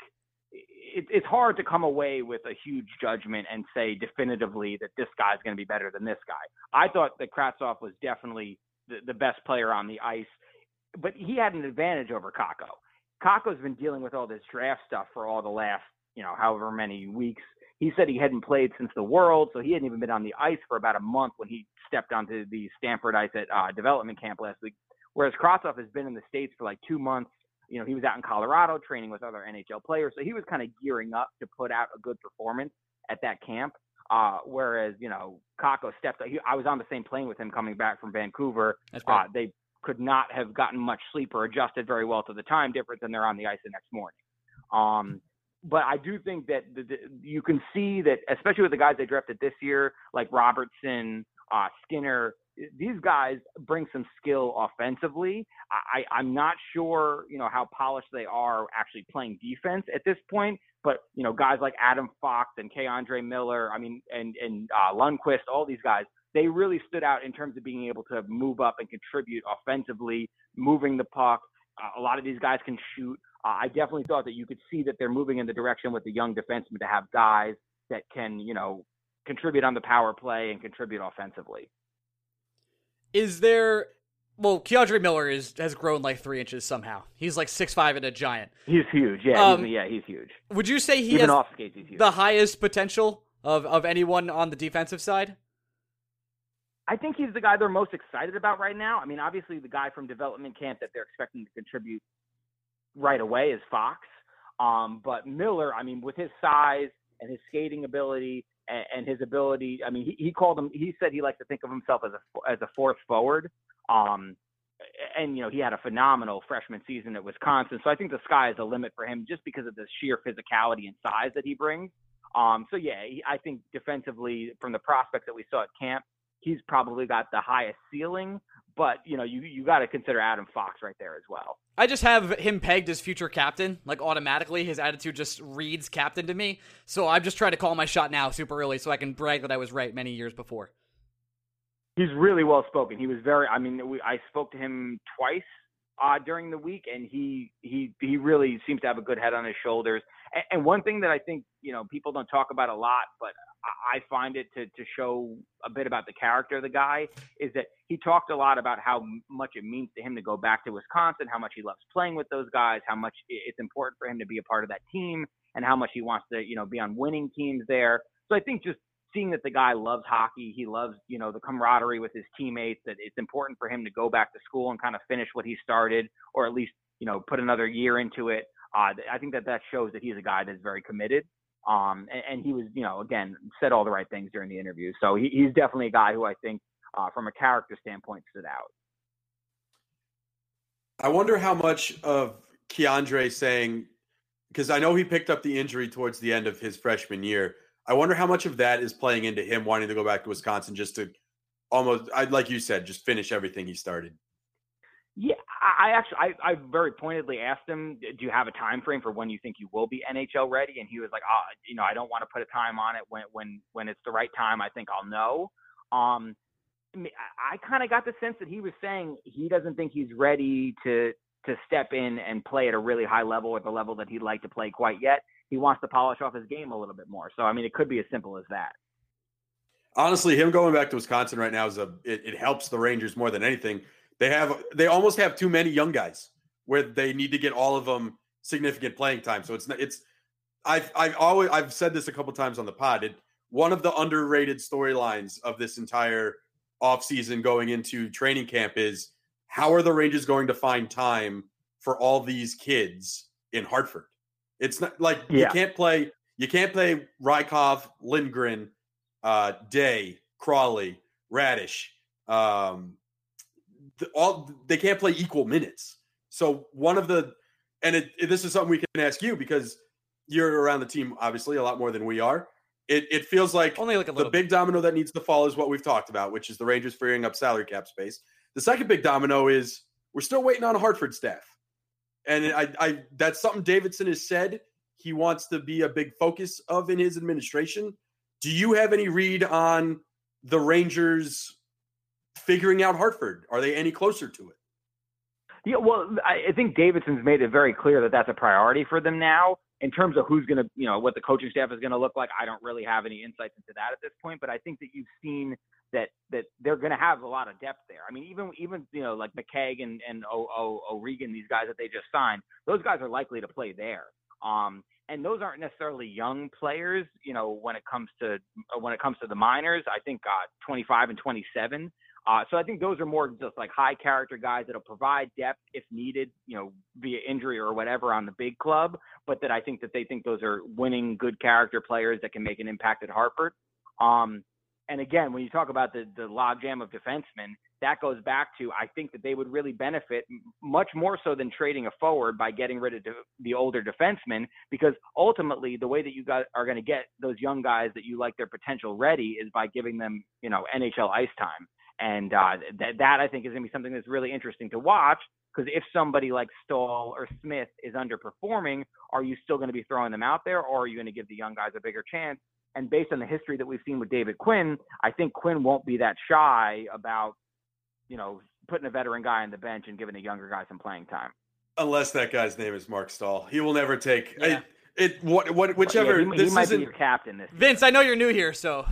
it, it's hard to come away with a huge judgment and say definitively that this guy's going to be better than this guy. I thought that Kravtsov was definitely the, the best player on the ice, but he had an advantage over Kakko. Kakko's been dealing with all this draft stuff for all the last, you know, however many weeks he said he hadn't played since the World, so he hadn't even been on the ice for about a month when he stepped onto the Stanford ice at uh, development camp last week. Whereas Kravtsov has been in the states for like two months. You know, he was out in Colorado training with other NHL players, so he was kind of gearing up to put out a good performance at that camp. Uh, whereas you know, Kakko stepped. He, I was on the same plane with him coming back from Vancouver. Uh, they could not have gotten much sleep or adjusted very well to the time difference, and they're on the ice the next morning. Um, but I do think that the, the, you can see that, especially with the guys they drafted this year, like Robertson, uh, Skinner, these guys bring some skill offensively. I, I'm not sure, you know, how polished they are actually playing defense at this point. But you know, guys like Adam Fox and K'Andre Miller, I mean, and and uh, Lundkvist, all these guys, they really stood out in terms of being able to move up and contribute offensively, moving the puck. Uh, a lot of these guys can shoot. Uh, I definitely thought that you could see that they're moving in the direction with the young defensemen to have guys that can, you know, contribute on the power play and contribute offensively. Is there well, K'Andre Miller is has grown like three inches somehow. He's like six five and a giant. He's huge. Yeah, um, he's, yeah, he's huge. Would you say he Even has skates, the highest potential of of anyone on the defensive side? I think he's the guy they're most excited about right now. I mean, obviously the guy from development camp that they're expecting to contribute right away is Fox. Um, but Miller, I mean, with his size and his skating ability and, and his ability, I mean, he, he, called him. He said he likes to think of himself as a as a fourth forward. Um, and you know, he had a phenomenal freshman season at Wisconsin. So I think the sky is the limit for him just because of the sheer physicality and size that he brings. Um, so yeah, I think defensively, from the prospects that we saw at camp, he's probably got the highest ceiling. But you know, you you got to consider Adam Fox right there as well. I just have him pegged as future captain, like automatically. His attitude just reads captain to me. So I'm just trying to call my shot now, super early, so I can brag that I was right many years before. He's really well spoken. He was very. I mean, we, I spoke to him twice uh, during the week, and he he he really seems to have a good head on his shoulders. And, and one thing that I think you know people don't talk about a lot, but I find it to to show a bit about the character of the guy is that he talked a lot about how much it means to him to go back to Wisconsin, how much he loves playing with those guys, how much it's important for him to be a part of that team, and how much he wants to you know be on winning teams there. So I think just seeing that the guy loves hockey, he loves, you know, the camaraderie with his teammates, that it's important for him to go back to school and kind of finish what he started, or at least, you know, put another year into it. Uh, I think that that shows that he's a guy that's very committed. Um, and, and, he was, you know, again, said all the right things during the interview. So he, he's definitely a guy who I think, uh, from a character standpoint, stood out. I wonder how much of K'Andre saying, because I know he picked up the injury towards the end of his freshman year I wonder how much of that is playing into him wanting to go back to Wisconsin just to almost, I like you said, just finish everything he started. Yeah, I actually, I, I very pointedly asked him, "Do you have a time frame for when you think you will be NHL ready?" And he was like, "Oh, you know, I don't want to put a time on it. When when when it's the right time, I think I'll know." Um, I kind of got the sense that he was saying he doesn't think he's ready to to step in and play at a really high level at the level that he'd like to play quite yet he wants to polish off his game a little bit more. So I mean, it could be as simple as that. Honestly, him going back to Wisconsin right now is a it, it helps the Rangers more than anything. They have they almost have too many young guys where they need to get all of them significant playing time. So it's it's I've I've always I've said this a couple times on the pod. It, one of the underrated storylines of this entire offseason going into training camp is how are the Rangers going to find time for all these kids in Hartford? It's not like you can't play you can't play Rykov, Lindgren, uh, Day, Crawley, Radish. Um, the, all they can't play equal minutes. So one of the and it, it- this is something we can ask you because you're around the team obviously a lot more than we are. It it feels like Only like a the little. big domino that needs to fall is what we've talked about, which is the Rangers freeing up salary cap space. The second big domino is we're still waiting on a Hartford staff, and I, I that's something Davidson has said he wants to be a big focus of in his administration. Do you have any read on the Rangers figuring out Hartford? Are they any closer to it? Yeah, well, I, I think Davidson's made it very clear that that's a priority for them now. In terms of who's going to, you know, what the coaching staff is going to look like, I don't really have any insights into that at this point. But I think that you've seen that that they're going to have a lot of depth there. I mean, even even you know like McKegg and and o, O'Regan, these guys that they just signed, those guys are likely to play there. Um, and those aren't necessarily young players, you know, when it comes to when it comes to the minors. I think uh, 25 and 27. Uh, so I think those are more just like high character guys that'll provide depth if needed, you know, via injury or whatever on the big club. But that I think that they think those are winning, good character players that can make an impact at Hartford. Um, and again, when you talk about the the logjam of defensemen, that goes back to I think that they would really benefit much more so than trading a forward by getting rid of the older defensemen, because ultimately the way that you guys are going to get those young guys that you like their potential ready is by giving them, you know, NHL ice time. And uh, that that I think is going to be something that's really interesting to watch. Because if somebody like Staal or Smith is underperforming, are you still going to be throwing them out there, or are you going to give the young guys a bigger chance? And based on the history that we've seen with David Quinn, I think Quinn won't be that shy about, you know, putting a veteran guy on the bench and giving the younger guy some playing time. Unless that guy's name is Marc Staal, he will never take Yeah. it. It what what whichever. yeah, he, this he might isn't be your captain this. year. Vince, I know you're new here, so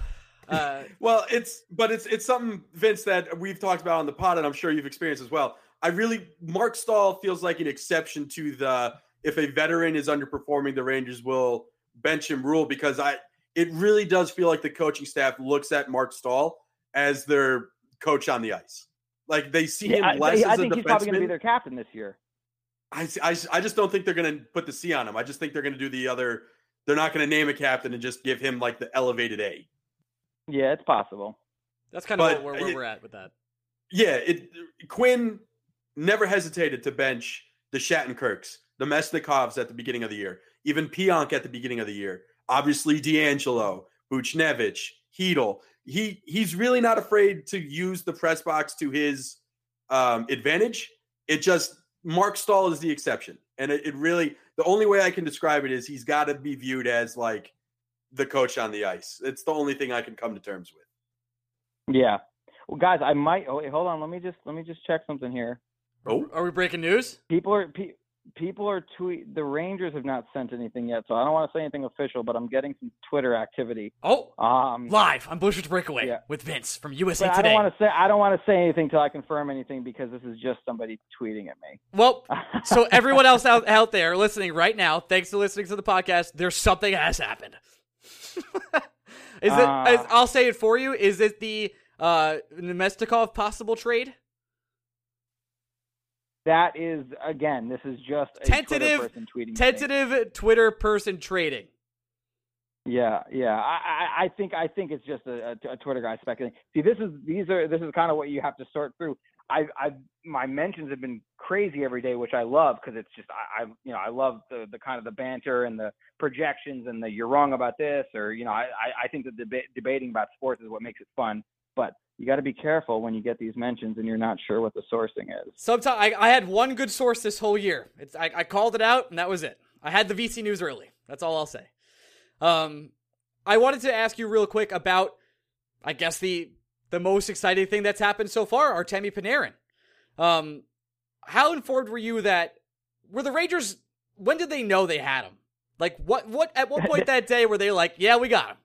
uh, Well, it's but it's it's something Vince that we've talked about on the pod, and I'm sure you've experienced as well. I really Marc Staal feels like an exception to the if a veteran is underperforming, the Rangers will bench him rule because I it really does feel like the coaching staff looks at Marc Staal as their coach on the ice. Like they see him Yeah, less I as a think he's probably going to be their captain this year. I, I, I just don't think they're going to put the C on him. I just think they're going to do the other. They're not going to name a captain and just give him like the elevated A. Yeah, it's possible. that's kind of where, where it- we're at with that. Yeah, it Quinn never hesitated to bench the Shattenkirks, the Namestnikovs at the beginning of the year, even Pionk at the beginning of the year. Obviously, DeAngelo, Buchnevich, Heedle. He he's really not afraid to use the press box to his um, advantage. It just Marc Staal is the exception, and it, it really the only way I can describe it is he's got to be viewed as like the coach on the ice. It's the only thing I can come to terms with. Yeah. Well, guys, I might. Oh, wait, hold on. Let me just let me just check something here. Oh, Are we breaking news? People are pe- people are tweet. The Rangers have not sent anything yet, so I don't want to say anything official. But I'm getting some Twitter activity. Oh, Um, live on Blue Shirts Breakaway Yeah. with Vince from USA but I don't want to say I don't want to say anything till I confirm anything because this is just somebody tweeting at me. Well, so everyone else out, out there listening right now, thanks for listening to the podcast, there's something has happened. is it? Uh, is- I'll say it for you. Is it the uh, Namestnikov possible trade? That is again. This is just a Tentative- Twitter person. Tentative Twitter person trading. Yeah, yeah. I, I, I think I think it's just a, a, a Twitter guy speculating. See, this is these are this is kind of what you have to sort through. I, I my mentions have been crazy every day, which I love because it's just I, I you know I love the the kind of the banter and the projections and the you're wrong about this or you know I I, I think that deba- debating about sports is what makes it fun. But you got to be careful when you get these mentions and you're not sure what the sourcing is. Sometimes I, I had one good source this whole year. It's I, I called it out and that was it. I had the VC news early. That's all I'll say. Um, I wanted to ask you real quick about, I guess the the most exciting thing that's happened so far, Artemi Panarin. Um, how informed were you that were the Rangers? When did they know they had him? Like what? What at what point that day were they like, yeah, we got him?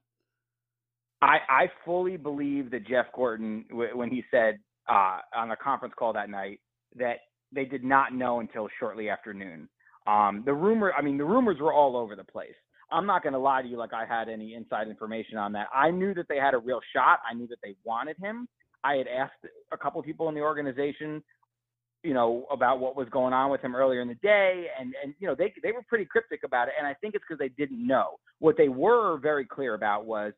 I, I fully believe that Jeff Gorton, w- when he said uh, on a conference call that night that they did not know until shortly after noon. Um, the rumor, I mean, the rumors were all over the place. I'm not going to lie to you like I had any inside information on that. I knew that they had a real shot. I knew that they wanted him. I had asked a couple of people in the organization you know, about what was going on with him earlier in the day, and and you know they they were pretty cryptic about it, and I think it's because they didn't know. What they were very clear about was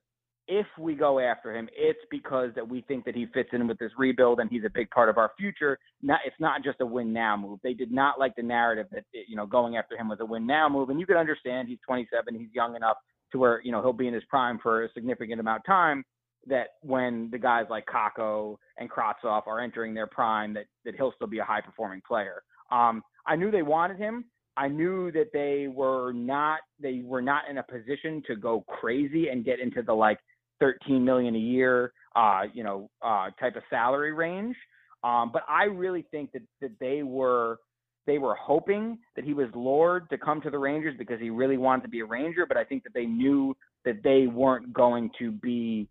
if we go after him, it's because that we think that he fits in with this rebuild and he's a big part of our future. Not, it's not just a win now move. They did not like the narrative that you know going after him was a win now move, and you can understand he's 27, he's young enough to where you know he'll be in his prime for a significant amount of time. That when the guys like Kakko and Kravtsov are entering their prime, that that he'll still be a high performing player. Um, I knew they wanted him. I knew that they were not they were not in a position to go crazy and get into the like 13 million a year, uh, you know, uh, type of salary range. Um, but I really think that that they were they were hoping that he was lured to come to the Rangers because he really wanted to be a Ranger. But I think that they knew that they weren't going to be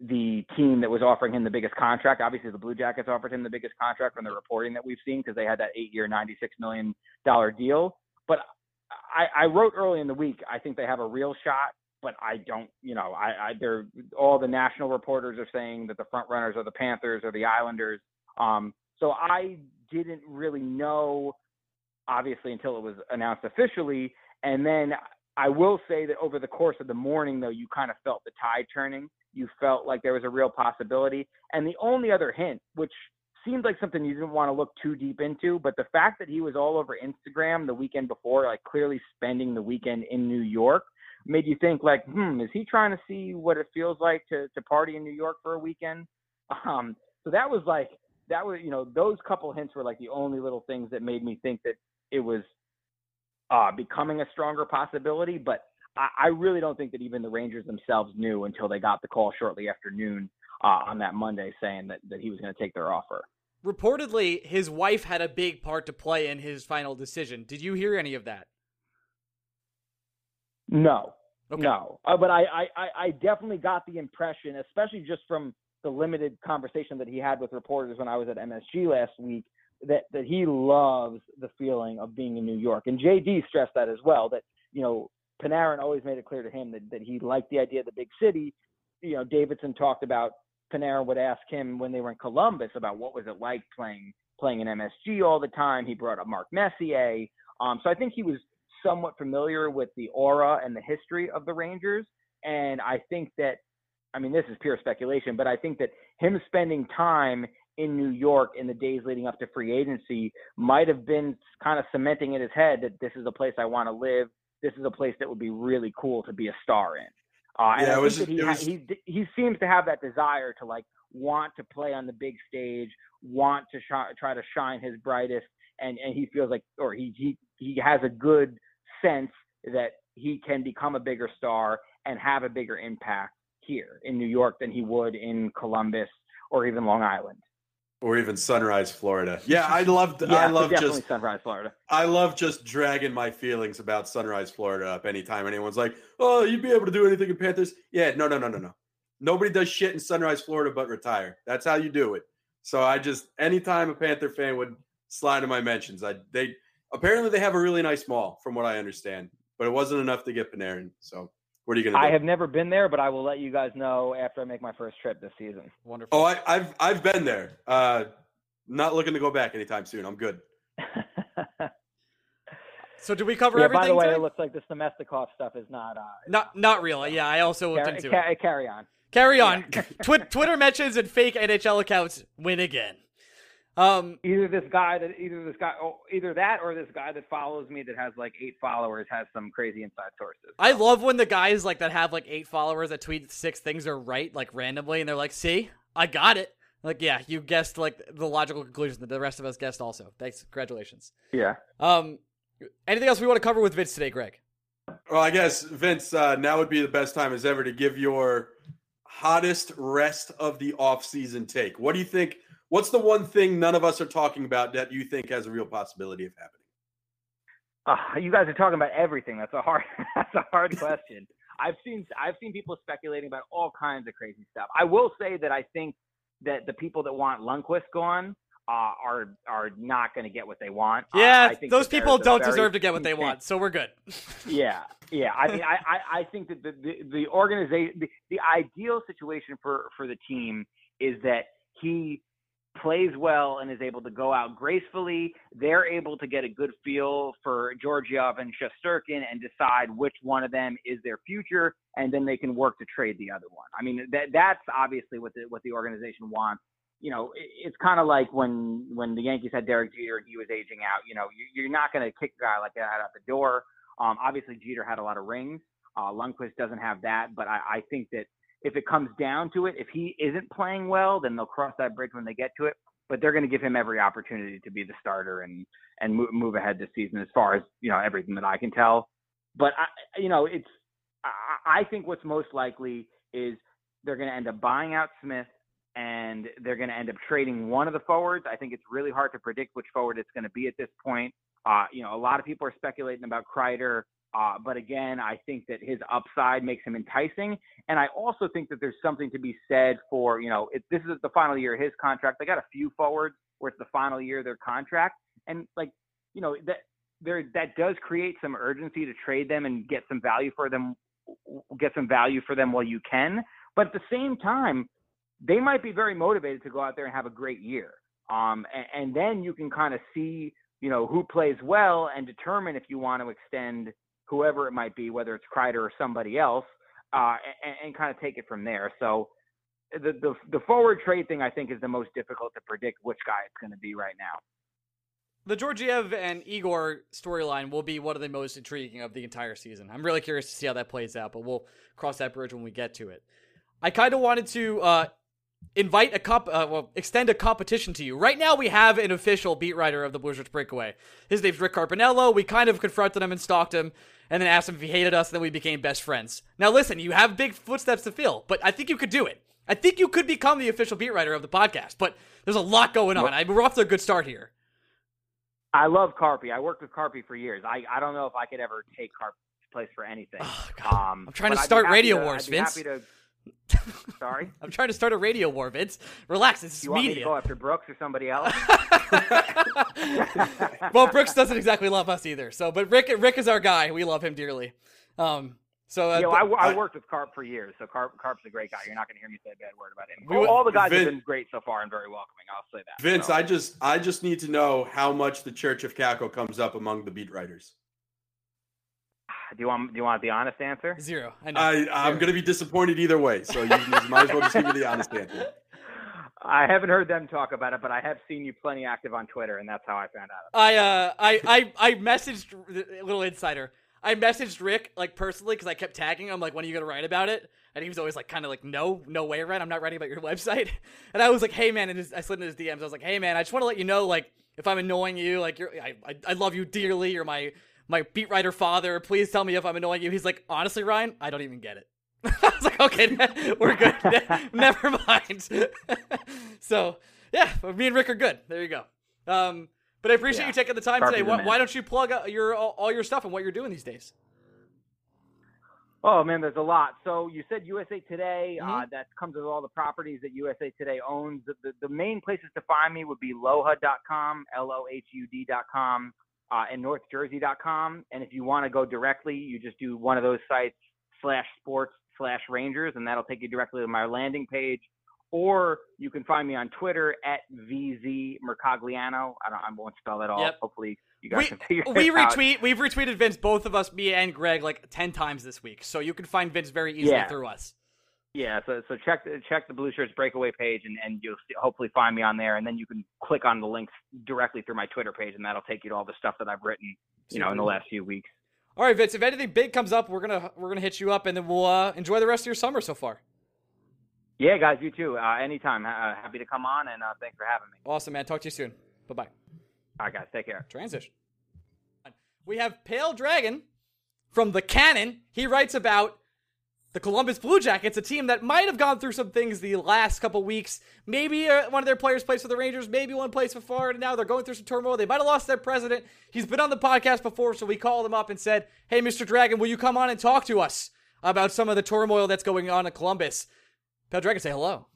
the team that was offering him the biggest contract. Obviously, the Blue Jackets offered him the biggest contract from the reporting that we've seen because they had that eight-year, ninety-six million dollar deal. But I, I wrote early in the week, I think they have a real shot but I don't, you know, I, I they're all the national reporters are saying that the front runners are the Panthers or the Islanders. Um, so I didn't really know, obviously, until it was announced officially. And then I will say that over the course of the morning, though, you kind of felt the tide turning. You felt like there was a real possibility. And the only other hint, which seemed like something you didn't want to look too deep into, but the fact that he was all over Instagram the weekend before, like clearly spending the weekend in New York, made you think like, hmm, is he trying to see what it feels like to to party in New York for a weekend? Um, so that was like that was you know those couple hints were like the only little things that made me think that it was uh, becoming a stronger possibility. But I, I really don't think that even the Rangers themselves knew until they got the call shortly after noon uh, on that Monday saying that that he was going to take their offer. Reportedly, his wife had a big part to play in his final decision. Did you hear any of that? No, okay. no. Uh, but I, I, I definitely got the impression, especially just from the limited conversation that he had with reporters when I was at MSG last week, that that he loves the feeling of being in New York. And JD stressed that as well. That you know Panarin always made it clear to him that that he liked the idea of the big city. You know Davidson talked about Panarin would ask him when they were in Columbus about what was it like playing playing in MSG all the time. He brought up Mark Messier. Um, so I think he was somewhat familiar with the aura and the history of the Rangers. And I think that, I mean, this is pure speculation, but I think that him spending time in New York in the days leading up to free agency might have been kind of cementing in his head that this is a place I want to live. This is a place that would be really cool to be a star in. Uh, and yeah, I think was, he, was... he he seems to have that desire to like want to play on the big stage, want to sh- try to shine his brightest, and and he feels like, or he he he has a good sense that he can become a bigger star and have a bigger impact here in New York than he would in Columbus or even Long Island. Or even Sunrise, Florida. Yeah, I love. yeah, I love just Sunrise, Florida. I love just dragging my feelings about Sunrise, Florida up anytime anyone's like, "Oh, you'd be able to do anything in Panthers." Yeah, no, no, no, no, no. Nobody does shit in Sunrise, Florida, but retire. That's how you do it. So I just anytime a Panther fan would slide in my mentions, I they Apparently, they have a really nice mall, from what I understand, but it wasn't enough to get Panarin. So, what are you going to do? I have never been there, but I will let you guys know after I make my first trip this season. Wonderful. Oh, I, have I've been there. Uh, not looking to go back anytime soon. I'm good. so, do we cover yeah, everything? By the way, today? it looks like this Namestnikov stuff is not uh, not not real. Yeah, I also looked carry, into ca- it. Carry on. Carry on. Twitter mentions and fake NHL accounts win again. Um, either this guy that either this guy oh, either that or this guy that follows me that has like eight followers has some crazy inside sources. I love when the guys like that have like eight followers that tweet six things are right like randomly and they're like, "See, I got it." Like, yeah, you guessed like the logical conclusion that the rest of us guessed also. Thanks, congratulations. Yeah. Um, anything else we want to cover with Vince today, Greg? Well, I guess Vince, uh, now would be the best time as ever to give your hottest rest of the off-season take. What do you think? What's the one thing none of us are talking about that you think has a real possibility of happening? Uh, you guys are talking about everything. That's a hard. That's a hard question. I've seen I've seen people speculating about all kinds of crazy stuff. I will say that I think that the people that want Lundqvist gone uh, are are not going to get what they want. Yeah, uh, those people don't deserve to get what they want, so we're good. yeah, yeah. I mean, I, I, I think that the the, the organization, the, the ideal situation for for the team is that he plays well and is able to go out gracefully, they're able to get a good feel for Georgiev and Shesterkin and decide which one of them is their future, and then they can work to trade the other one. I mean, that that's obviously what the what the organization wants. You know, it, it's kind of like when when the Yankees had Derek Jeter and he was aging out. You know, you, you're not going to kick a guy like that out the door. Um, obviously, Jeter had a lot of rings. Uh, Lundqvist doesn't have that, but I, I think that if it comes down to it, if he isn't playing well, then they'll cross that bridge when they get to it. But they're going to give him every opportunity to be the starter and and move, move ahead this season, as far as you know everything that I can tell. But I, you know, it's I, I think what's most likely is they're going to end up buying out Smith and they're going to end up trading one of the forwards. I think it's really hard to predict which forward it's going to be at this point. Uh, you know, a lot of people are speculating about Kreider. Uh, but again, I think that his upside makes him enticing. And I also think that there's something to be said for, you know, this is the final year of his contract. They got a few forwards where it's the final year of their contract. And like, you know, that there that does create some urgency to trade them and get some value for them get some value for them while you can. But at the same time, they might be very motivated to go out there and have a great year. Um, and, and then you can kind of see, you know, who plays well and determine if you want to extend whoever it might be, whether it's Kreider or somebody else, uh, and, and kind of take it from there. So the, the the forward trade thing I think is the most difficult to predict which guy it's going to be right now. The Georgiev and Igor storyline will be one of the most intriguing of the entire season. I'm really curious to see how that plays out, but we'll cross that bridge when we get to it. I kind of wanted to uh, invite a comp, uh, well, extend a competition to you. Right now, we have an official beat writer of the Shirts Breakaway. His name's Rick Carpiniello. We kind of confronted him and stalked him, and then asked him if he hated us, and then we became best friends. Now, listen, you have big footsteps to fill, but I think you could do it. I think you could become the official beat writer of the podcast, but there's a lot going on. I, we're off to a good start here. I love Carpy. I worked with Carpy for years. I, I don't know if I could ever take Carpy's place for anything. Oh, um, I'm trying to start Radio to, Wars, Vince. To, sorry, I'm trying to start a radio war, Vince. Relax, it's you media. Want me to go after Brooks or somebody else? well, Brooks doesn't exactly love us either. So, but Rick, Rick is our guy. We love him dearly. Um, so, uh, you know, I, I, worked with Carp for years, so Carp, Carp's a great guy. You're not going to hear me say a bad word about him. We, all, all the guys Vince, have been great so far and very welcoming. I'll say that. Vince, so. I just, I just need to know how much the Church of Kakko comes up among the beat writers. Do you want? Do you want the honest answer? Zero. I know. I, am going to be disappointed either way. So you, you might as well just give me the honest answer. I haven't heard them talk about it, but I have seen you plenty active on Twitter, and that's how I found out. I uh, I I I messaged a little insider. I messaged Rick like personally because I kept tagging him like, when are you gonna write about it? And he was always like, kind of like, no, no way, Ren. I'm not writing about your website. And I was like, hey man, and I slid in his DMs. I was like, hey man, I just want to let you know like if I'm annoying you, like you're, I, I, I love you dearly. You're my my beat writer father. Please tell me if I'm annoying you. He's like, honestly, Ryan, I don't even get it. I was like, okay, we're good. Never mind. so yeah, me and Rick are good. There you go. Um, but I appreciate yeah. you taking the time today. Why, why, don't you plug your all, your stuff and what you're doing these days? Oh man, there's a lot. So you said USA Today. Uh, mm-hmm. Uh, that comes with all the properties that USA Today owns. The, the, the main places to find me would be lohud.com, L-O-H-U-D.com, uh, and NorthJersey.com. And if you want to go directly, you just do one of those sites slash sports slash Rangers, and that'll take you directly to my landing page or you can find me on Twitter at VZ Mercogliano. I don't, I won't spell that all. Yep. Hopefully, you guys we, can figure we it retweet. Out. We've retweeted Vince, both of us, me and Greg, like ten times this week. So you can find Vince very easily yeah. through us. Yeah, so so check check the Blue Shirts breakaway page, and, and you'll see, hopefully find me on there, and then you can click on the links directly through my Twitter page, and that'll take you to all the stuff that I've written, you know, in the last few weeks. All right, Vince. If anything big comes up, we're gonna we're gonna hit you up, and then we'll uh, enjoy the rest of your summer so far. Yeah, guys, you too. Uh, anytime. Uh, happy to come on, and uh, thanks for having me. Awesome, man. Talk to you soon. Bye bye. All right, guys. Take care. Transition. We have Pale Dragon from the Cannon. He writes about the Columbus Blue Jackets, a team that might have gone through some things the last couple weeks. Maybe uh, one of their players plays for the Rangers, maybe one plays for Florida. Now they're going through some turmoil. They might have lost their president. He's been on the podcast before, so we called him up and said, Hey, Mr. Dragon, will you come on and talk to us about some of the turmoil that's going on in Columbus? Pale Dragon, say hello.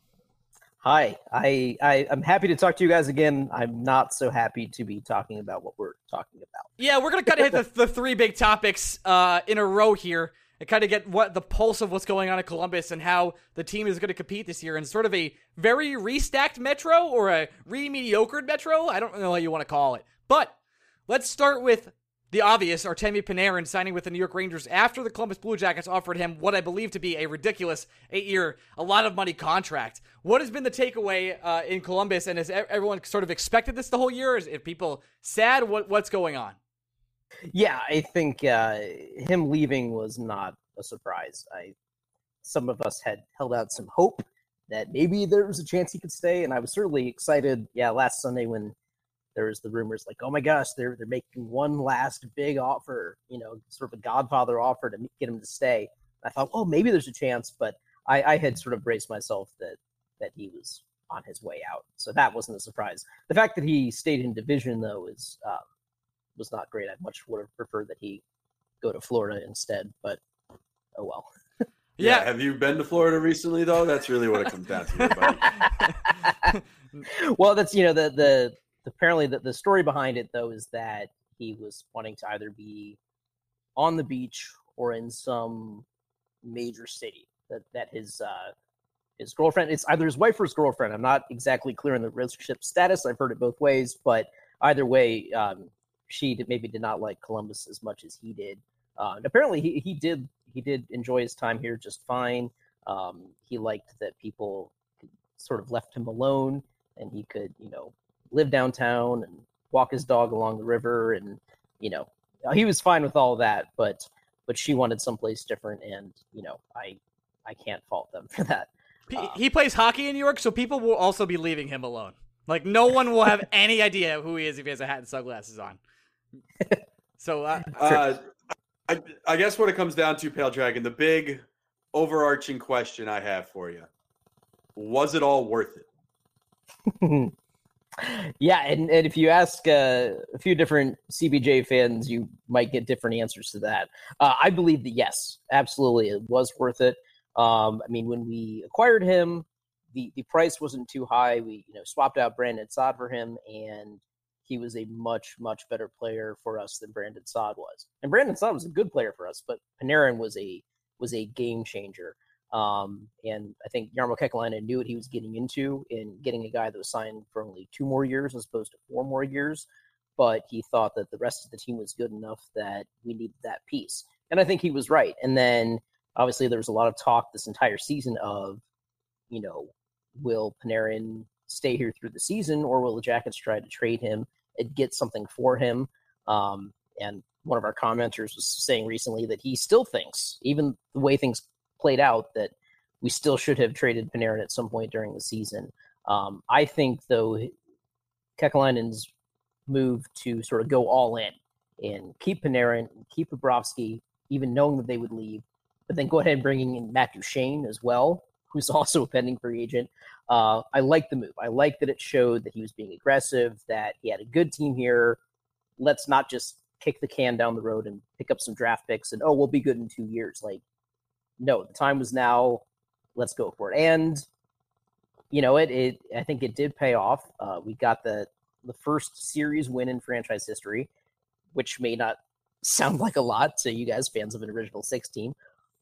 Hi, I, I am happy to talk to you guys again. I'm not so happy to be talking about what we're talking about. Yeah, we're gonna kind of hit the, the three big topics uh, in a row here. And kind of get what the pulse of what's going on in Columbus and how the team is going to compete this year in sort of a very restacked Metro or a re-mediocred Metro. I don't know what you want to call it, but let's start with the obvious, Artemi Panarin signing with the New York Rangers after the Columbus Blue Jackets offered him what I believe to be a ridiculous eight-year, a lot of money contract. What has been the takeaway uh, in Columbus, and has everyone sort of expected this the whole year? Is if people sad? What what's going on? Yeah, I think uh, him leaving was not a surprise. I some of us had held out some hope that maybe there was a chance he could stay, and I was certainly excited. Yeah, last Sunday when there was the rumors like, oh my gosh, they're they're making one last big offer, you know, sort of a Godfather offer to get him to stay. I thought, oh, maybe there's a chance, but I, I had sort of braced myself that that he was on his way out, so that wasn't a surprise. The fact that he stayed in division though is um, was not great. I much would have preferred that he go to Florida instead, but oh well. Yeah. yeah. Have you been to Florida recently though? That's really what it comes down to. well, that's you know the the apparently the, the story behind it though is that he was wanting to either be on the beach or in some major city that that his uh his girlfriend it's either his wife or his girlfriend i'm not exactly clear on the relationship status i've heard it both ways but either way um she did, maybe did not like columbus as much as he did uh, apparently he, he did he did enjoy his time here just fine. Um he liked that people sort of left him alone and he could you know live downtown and walk his dog along the river and you know he was fine with all that but but she wanted someplace different and you know i i can't fault them for that. He, um, he plays hockey in new york so people will also be leaving him alone. Like no one will have any idea who he is if he has a hat and sunglasses on so uh, uh, I, I guess what it comes down to pale dragon the big overarching question i have for you was it all worth it yeah, and, and if you ask uh, a few different CBJ fans, you might get different answers to that. Uh, I believe that yes, absolutely, it was worth it. Um, I mean, when we acquired him, the the price wasn't too high. We you know swapped out Brandon Saad for him, and he was a much much better player for us than Brandon Saad was. And Brandon Saad was a good player for us, but Panarin was a was a game changer. Um, and I think Jarmo Kekalainen knew what he was getting into in getting a guy that was signed for only two more years as opposed to four more years. But he thought that the rest of the team was good enough that we needed that piece. And I think he was right. And then obviously there was a lot of talk this entire season of, you know, will Panarin stay here through the season or will the Jackets try to trade him and get something for him? Um, and one of our commenters was saying recently that he still thinks, even the way things played out that we still should have traded Panarin at some point during the season. Um, I think though Kekalainen's move to sort of go all in and keep Panarin, keep Bobrovsky, even knowing that they would leave, but then go ahead and bringing in Matt Duchene as well, who's also a pending free agent. Uh, I like the move. I like that it showed that he was being aggressive, that he had a good team here. Let's not just kick the can down the road and pick up some draft picks and oh, we'll be good in two years. Like no, the time was now. Let's go for it. And you know, it. It. I think it did pay off. Uh, we got the the first series win in franchise history, which may not sound like a lot to you guys, fans of an original six team.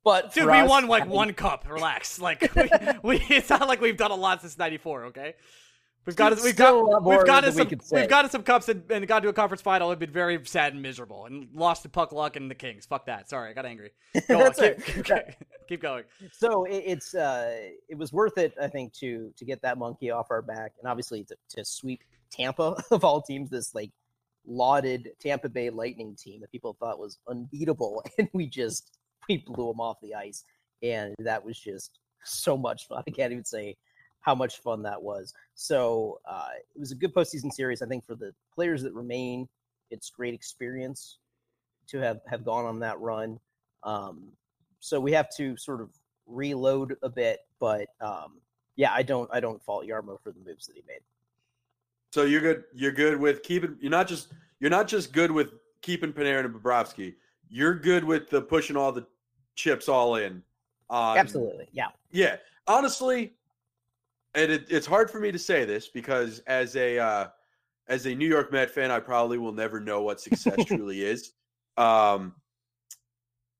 But dude, we us, won like one cup. Relax. Like we, we, it's not like we've done a lot since '94. Okay. We've got we've got we've got some we have got some cups and, and, got to a conference final. Have been very sad and miserable and lost to puck luck and the Kings. Fuck that. Sorry, I got angry. Go on, keep, keep, keep, going. So it, it's uh, it was worth it, I think, to to get that monkey off our back and obviously to, to sweep Tampa of all teams. This like lauded Tampa Bay Lightning team that people thought was unbeatable, and we just we blew them off the ice, and that was just so much fun. I can't even say how much fun that was. So uh, it was a good postseason series. I think for the players that remain, it's great experience to have have gone on that run. Um, so we have to sort of reload a bit, but um, yeah, I don't I don't fault Jarmo for the moves that he made. So you're good. You're good with keeping. You're not just you're not just good with keeping Panarin and Bobrovsky. You're good with the pushing all the chips all in. Absolutely. Yeah. Yeah. Honestly, and it, it's hard for me to say this because as a uh, as a New York Met fan, I probably will never know what success truly is. Um,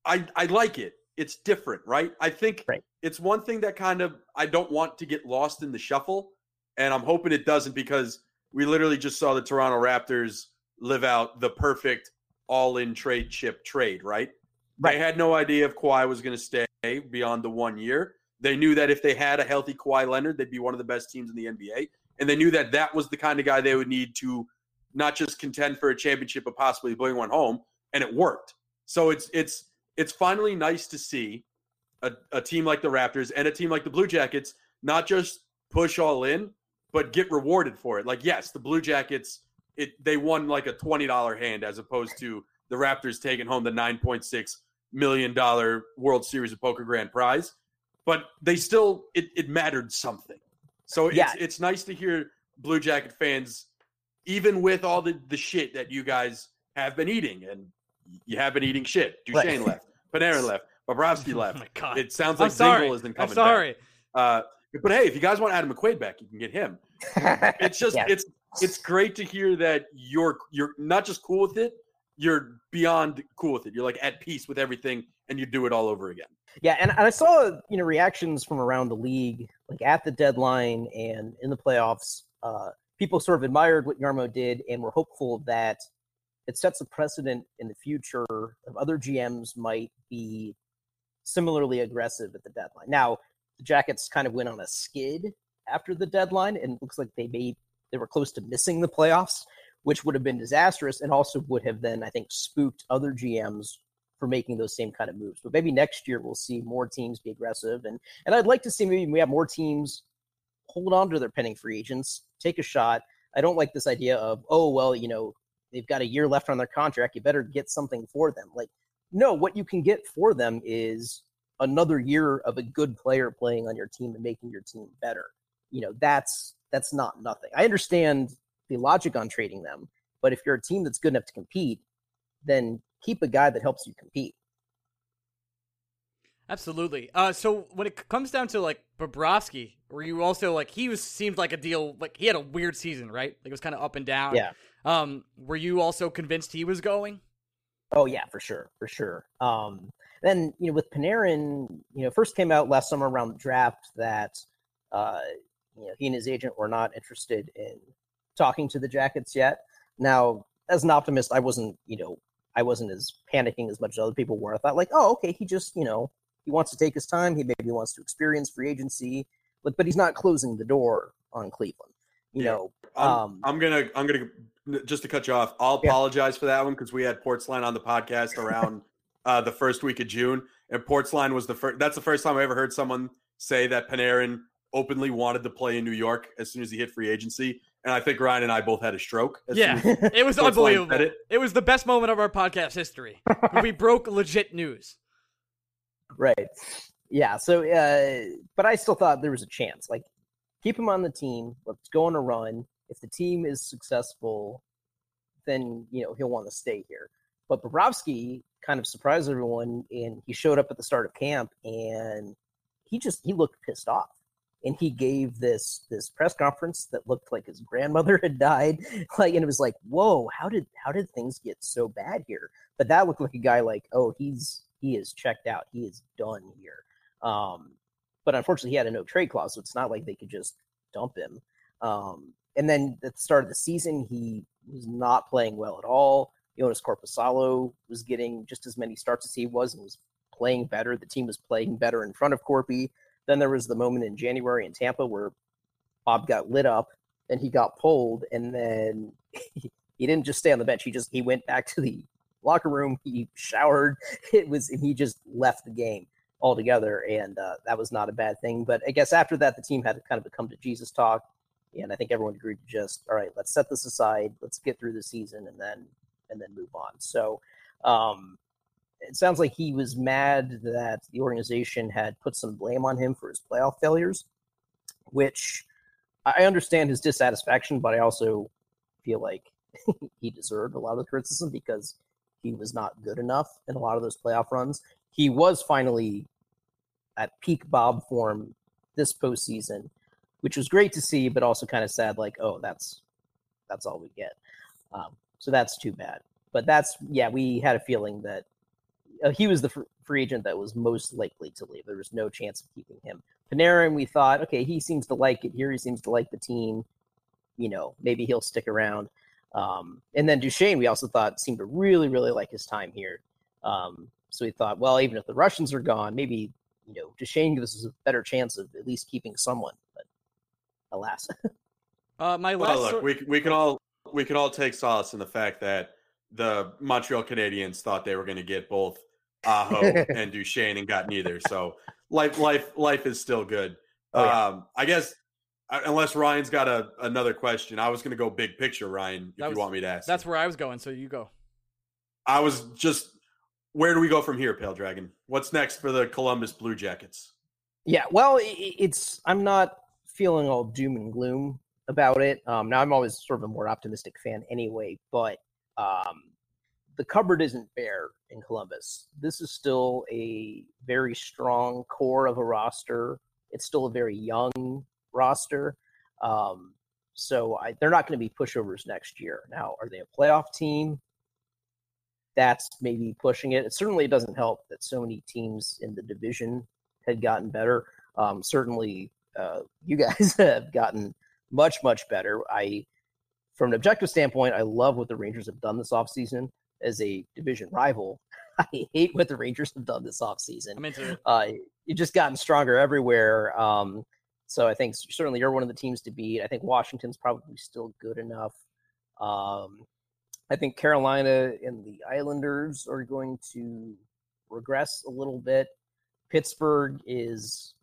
I I like it. it's different, right? I think Right. it's one thing that kind of I don't want to get lost in the shuffle, and I'm hoping it doesn't because we literally just saw the Toronto Raptors live out the perfect all-in trade chip trade, right? Right. They had no idea if Kawhi was going to stay beyond the one year. They knew that if they had a healthy Kawhi Leonard, they'd be one of the best teams in the NBA, and they knew that that was the kind of guy they would need to not just contend for a championship, but possibly bring one home, and it worked. So it's it's it's finally nice to see a, a team like the Raptors and a team like the Blue Jackets not just push all in, but get rewarded for it. Like, yes, the Blue Jackets, it they won like a twenty dollar hand as opposed to the Raptors taking home the nine point six million dollar World Series of Poker Grand Prize. But they still it, it mattered something. So it's Yeah. it's nice to hear Blue Jacket fans, even with all the, the shit that you guys have been eating, and you have been eating shit. Duchene left, Panarin left, Bobrovsky Oh left. my god. It sounds like. Dzingel isn't I'm coming sorry. back. Uh, but hey, if you guys want Adam McQuaid back, you can get him. It's just Yeah. it's it's great to hear that you're you're not just cool with it, you're beyond cool with it. You're like at peace with everything, and you do it all over again. Yeah, and, and I saw you know reactions from around the league, like at the deadline and in the playoffs. Uh, people sort of admired what Jarmo did and were hopeful that it sets a precedent in the future of other GMs might be similarly aggressive at the deadline. Now, the Jackets kind of went on a skid after the deadline, and it looks like they made they were close to missing the playoffs, which would have been disastrous, and also would have then I think spooked other GMs for making those same kind of moves. But maybe next year we'll see more teams be aggressive, and and I'd like to see maybe we have more teams hold on to their pending free agents, take a shot. I don't like this idea of oh well, you know they've got a year left on their contract, you better get something for them. Like no, what you can get for them is another year of a good player playing on your team and making your team better. You know that's that's not nothing. I understand the logic on trading them, but if you're a team that's good enough to compete, then keep a guy that helps you compete. Absolutely. Uh, so when it comes down to like Bobrovsky, were you also like he was seemed like a deal like he had a weird season, right? Like it was kind of up and down. Yeah. Um, were you also convinced he was going? Oh yeah, for sure, for sure. Um, then you know with Panarin, you know, first came out last summer around the draft that uh, you know he and his agent were not interested in talking to the Jackets yet. Now, as an optimist, I wasn't, you know, I wasn't as panicking as much as other people were. I thought like, oh, okay, he just, you know, he wants to take his time. He maybe wants to experience free agency, but but he's not closing the door on Cleveland. You Yeah. know, I'm, Um, I'm gonna I'm gonna just to cut you off. I'll Yeah. apologize for that one because we had Portsline on the podcast around uh, the first week of June, and Portsline was the first. That's the first time I ever heard someone say that Panarin openly wanted to play in New York as soon as he hit free agency. And I think Ryan and I both had a stroke. As Yeah. soon as It was unbelievable. It. it. was the best moment of our podcast history. we broke legit news. Right. Yeah. So, uh, but I still thought there was a chance. Like, keep him on the team. Let's go on a run. If the team is successful, then you know he'll want to stay here. But Bobrovsky kind of surprised everyone, and he showed up at the start of camp, and he just he looked pissed off, and he gave this this press conference that looked like his grandmother had died, like, and it was like, whoa, how did how did things get so bad here? But that looked like a guy like, oh, he's he is checked out, he is done here. Um, but unfortunately, he had a no trade clause, so it's not like they could just dump him. Um, and then at the start of the season, he was not playing well at all. Joonas Korpisalo was getting just as many starts as he was and was playing better. The team was playing better in front of Korpi. Then there was the moment in January in Tampa where Bob got lit up and he got pulled, and then he, he didn't just stay on the bench. He just he went back to the locker room. He showered. It was and he just left the game altogether, and uh, that was not a bad thing. But I guess after that, the team had to kind of come to Jesus talk, and I think everyone agreed to just all right, let's set this aside, let's get through the season, and then and then move on. So. Um, it sounds like he was mad that the organization had put some blame on him for his playoff failures, which I understand his dissatisfaction, but I also feel like he deserved a lot of criticism because he was not good enough in a lot of those playoff runs. He was finally at peak Bob form this postseason, which was great to see, but also kind of sad. Like, oh, that's that's all we get. Um, so that's too bad. But that's yeah, we had a feeling that uh, he was the free agent that was most likely to leave. There was no chance of keeping him. Panarin, we thought, okay, he seems to like it here. He seems to like the team. You know, maybe he'll stick around. Um, and then Duchene, we also thought seemed to really, really like his time here. Um, so we thought, well, even if the Russians are gone, maybe you know Duchene gives us a better chance of at least keeping someone. But alas, Uh, my last Well, look, sor- we we can all we can all take solace in the fact that the Montreal Canadiens thought they were going to get both Aho and Duchene and got neither. So life life life is still good. Oh, yeah. um, I guess uh, unless Ryan's got a another question, I was going to go big picture, Ryan. If was- you want me to ask, that's it. where I was going. So you go. I was just. Where do we go from here, Pale Dragon? What's next for the Columbus Blue Jackets? Yeah, well, i- i- it's I'm not feeling all doom and gloom about it. Um, now I'm always sort of a more optimistic fan anyway, but um, the cupboard isn't bare in Columbus. This is still a very strong core of a roster. It's still a very young roster. Um, so I, they're not going to be pushovers next year. Now, are they a playoff team? That's maybe pushing it. It certainly doesn't help that so many teams in the division had gotten better. Um, certainly, uh, you guys have gotten much, much better. I, from an objective standpoint, I love what the Rangers have done this offseason as a division rival. I hate what the Rangers have done this offseason. I'm into it. Uh, you've just gotten stronger everywhere. Um, so I think certainly you're one of the teams to beat. I think Washington's probably still good enough. Um, I think Carolina and the Islanders are going to regress a little bit. Pittsburgh is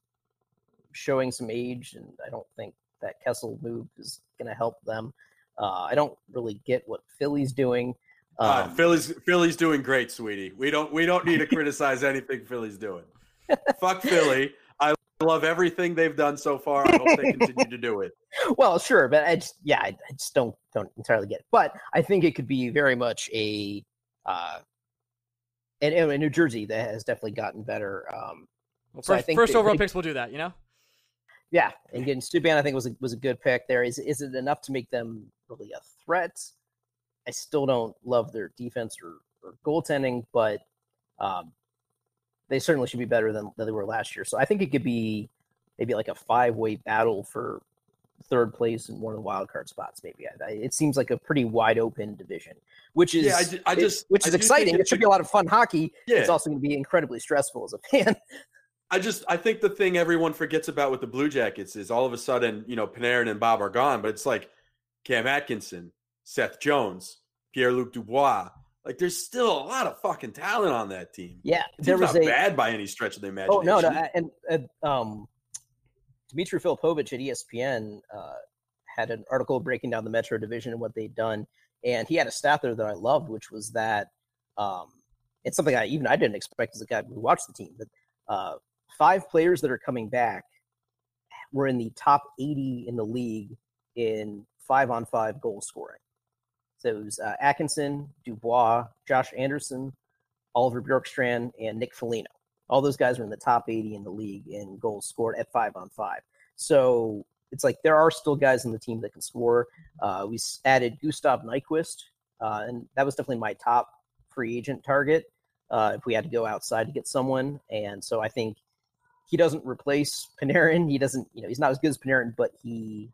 showing some age, and I don't think that Kessel move is going to help them. Uh, I don't really get what Philly's doing. Uh, Um, Philly's Philly's doing great, sweetie. We don't we don't need to criticize anything Philly's doing. Fuck Philly. I love everything they've done so far. I hope they continue to do it. well, sure, but I just yeah, I, I just don't don't entirely get it. But I think it could be very much a uh, and, and New Jersey that has definitely gotten better. Um, Well, So I first, think first they- overall they- picks will do that. You know. yeah, and getting Subban I think was a, was a good pick there. Is is it enough to make them really a threat? I still don't love their defense or, or goaltending, but um, they certainly should be better than, than they were last year. So I think it could be maybe like a five way battle for third place in one of the wild card spots. Maybe I, I, it seems like a pretty wide open division, which is Yeah, I ju- I it- which is exciting. It should be a lot of fun hockey. Yeah. It's also going to be incredibly stressful as a fan. I just I think the thing everyone forgets about with the Blue Jackets is all of a sudden, you know, Panarin and Bob are gone, but it's like Cam Atkinson, Seth Jones, Pierre Luc Dubois. Like there's still a lot of fucking talent on that team. yeah, The there was not a bad by any stretch of the Oh imagination. no, no, and uh, um, Dimitri Filipovic at ESPN uh, had an article breaking down the Metro Division and what they'd done, and he had a stat there that I loved, which was that um, it's something I even I didn't expect as a guy who watched the team. But uh, five players that are coming back were in the top 80 in the league in five on five goal scoring. So it was uh, Atkinson, Dubois, Josh Anderson, Oliver Bjorkstrand, and Nick Foligno all those guys were in the top 80 in the league in goals scored at five on five. So it's like there are still guys in the team that can score. Uh, we added Gustav Nyquist, uh, and that was definitely my top free agent target uh, if we had to go outside to get someone. And so I think he doesn't replace Panarin. He doesn't, you know, he's not as good as Panarin, but he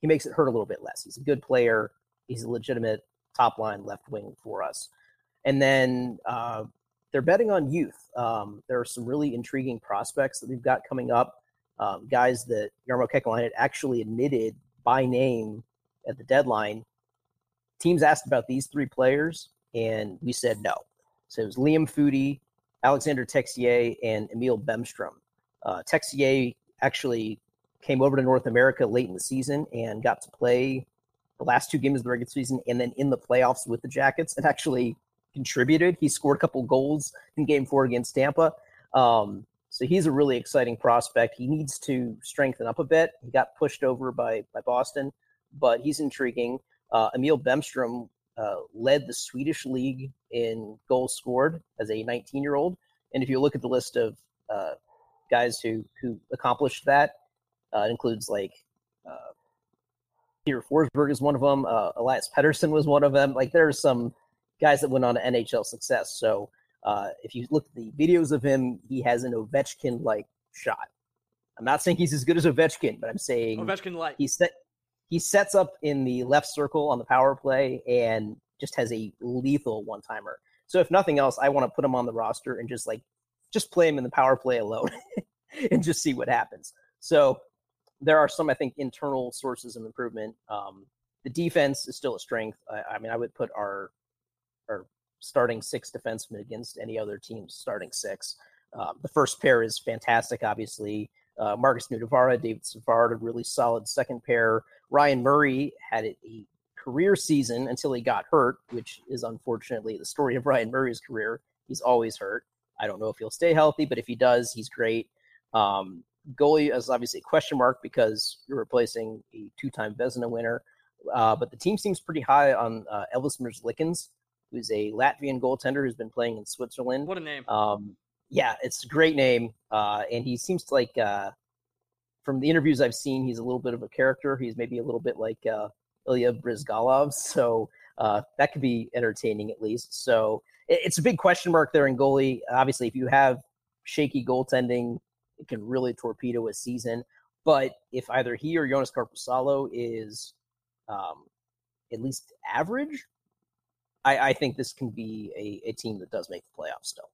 he makes it hurt a little bit less. He's a good player. He's a legitimate top line left wing for us. And then uh, they're betting on youth. Um, there are some really intriguing prospects that we've got coming up. Um, guys that Jarmo Kekalainen had actually admitted by name at the deadline. Teams asked about these three players, and we said no. So it was Liam Foudy, Alexandre Texier, and Emil Bemstrom. Uh, Texier actually came over to North America late in the season and got to play the last two games of the regular season and then in the playoffs with the Jackets and actually contributed. He scored a couple goals in game four against Tampa. Um, so he's a really exciting prospect. He needs to strengthen up a bit. He got pushed over by, by Boston, but he's intriguing. Uh, Emil Bemstrom uh, led the Swedish league in goals scored as a 19 year old. And if you look at the list of uh, guys who, who accomplished that, uh, it includes like uh, Peter Forsberg is one of them. Uh, Elias Pettersson was one of them. Like there are some guys that went on to NHL success. So Uh, if you look at the videos of him, he has an Ovechkin like shot. I'm not saying he's as good as Ovechkin, but I'm saying Ovechkin light. he set he sets up in the left circle on the power play and just has a lethal one timer. So if nothing else, I want to put him on the roster and just like just play him in the power play alone and just see what happens. So there are some I think internal sources of improvement. Um, the defense is still a strength. I, I mean, I would put our our starting six defensemen against any other team's starting six. Um, the first pair is fantastic, obviously. Uh, Markus Nutivaara, David Savard, a really solid second pair. Ryan Murray had a career season until he got hurt, which is unfortunately the story of Ryan Murray's career. He's always hurt. I don't know if he'll stay healthy, but if he does, he's great. Um, goalie is obviously a question mark because you're replacing a two-time Vezina winner. Uh, but the team seems pretty high on uh, Elvis Merzlikins, who's a Latvian goaltender who's been playing in Switzerland. What a name. Um, yeah, it's a great name. Uh, and he seems like, uh, from the interviews I've seen, he's a little bit of a character. He's maybe a little bit like uh, Ilya Bryzgalov, So uh, that could be entertaining at least. So it, it's a big question mark there in goalie. Obviously, if you have shaky goaltending, can really torpedo a season. But if either he or Joonas Korpisalo is um, at least average, I, I think this can be a, a team that does make the playoffs still.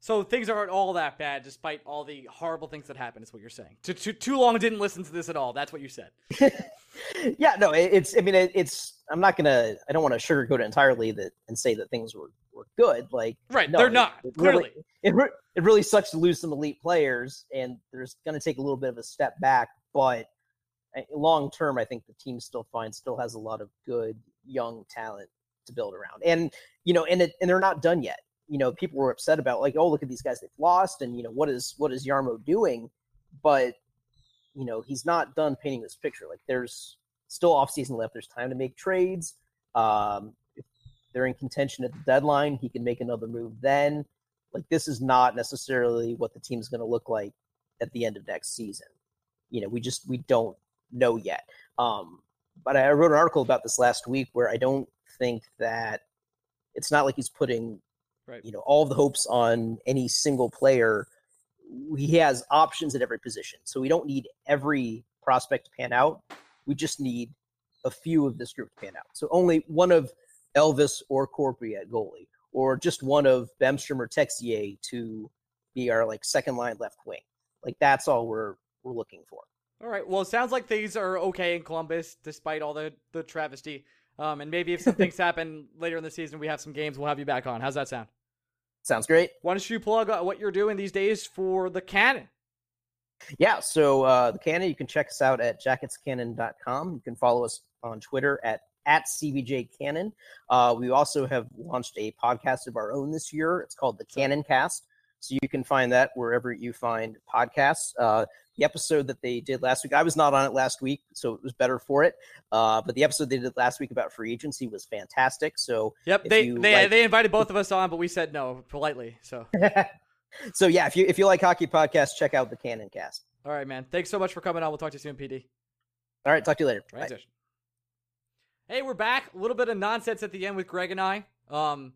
So things aren't all that bad, despite all the horrible things that happened. Is what you're saying? Too, too, too long didn't listen to this at all. That's what you said. yeah, no, it, it's. I mean, it, it's. I'm not gonna. I don't want to sugarcoat it entirely that and say that things were were good. Like, right, no, they're not it clearly. Really, it it really sucks to lose some elite players, and there's going to take a little bit of a step back. But long term, I think the team still finds still has a lot of good young talent to build around, and you know, and it, and they're not done yet. You know, people were upset about like, oh, look at these guys they've lost, and you know, what is what is Jarmo doing? But you know, he's not done painting this picture. Like, there's still off season left. There's time to make trades. Um, they're in contention at the deadline, he can make another move then. Like, this is not necessarily what the team's going to look like at the end of next season. You know, we just we don't know yet. Um, but I wrote an article about this last week where I don't think that it's not like he's putting Right. you know all of the hopes on any single player. He has options at every position, so we don't need every prospect to pan out. We just need a few of this group to pan out. So only one of Elvis or Korpi at goalie, or just one of Bemstrom or Texier to be our like second line left wing. Like that's all we're we're looking for. All right. Well, it sounds like things are okay in Columbus, despite all the the travesty. Um, and maybe if some things happen later in the season, we have some games, we'll have you back on. How's that sound? Sounds great. Why don't you plug uh, what you're doing these days for the Cannon? Yeah, so uh, the Cannon, you can check us out at jacketscannon.com. You can follow us on Twitter at at CBJ Cannon. Uh, we also have launched a podcast of our own this year. It's called the Cannon Cast. So you can find that wherever you find podcasts. Uh, the episode that they did last week, I was not on it last week, so it was better for it. Uh, but the episode they did last week about free agency was fantastic. So Yep. They they like- they invited both of us on, but we said no politely. So so yeah, if you if you like hockey podcasts, check out the Cannon Cast. all right, man. Thanks so much for coming on. We'll talk to you soon, PD. All right, talk to you later. Bye. Hey, we're back. A little bit of nonsense at the end with Greg and I. Um,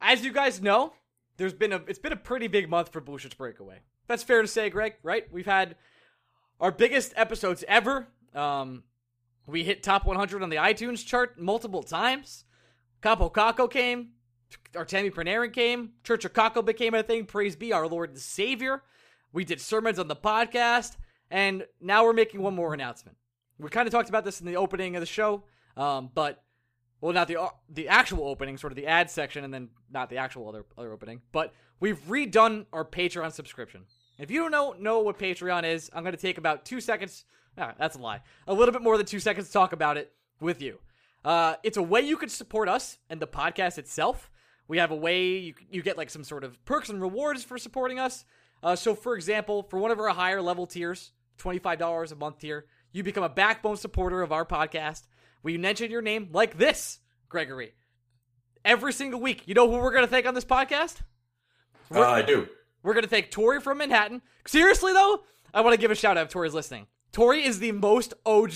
as you guys know, there's been a it's been a pretty big month for Blue Shirts Breakaway. That's fair to say, Greg. Right? We've had our biggest episodes ever. Um, we hit top 100 on the iTunes chart multiple times. Kaapo Kakko came. Artemi Panarin came. Church of Kakko became a thing. Praise be our Lord and Savior. We did sermons on the podcast, and now we're making one more announcement. We kind of talked about this in the opening of the show, um, but well, not the the actual opening, sort of the ad section, and then not the actual other other opening. But we've redone our Patreon subscription. If you don't know know what Patreon is, I'm going to take about two seconds. Ah, that's a lie. A little bit more than two seconds to talk about it with you. Uh, it's a way you can support us and the podcast itself. We have a way you you get like some sort of perks and rewards for supporting us. Uh, so, for example, for one of our higher level tiers, twenty five dollars a month tier, you become a backbone supporter of our podcast. We mention your name like this, Gregory. Every single week, you know who we're going to thank on this podcast? Uh, I do. We're gonna thank Tori from Manhattan. Seriously though, I want to give a shout out if Tori's listening. Tori is the most OG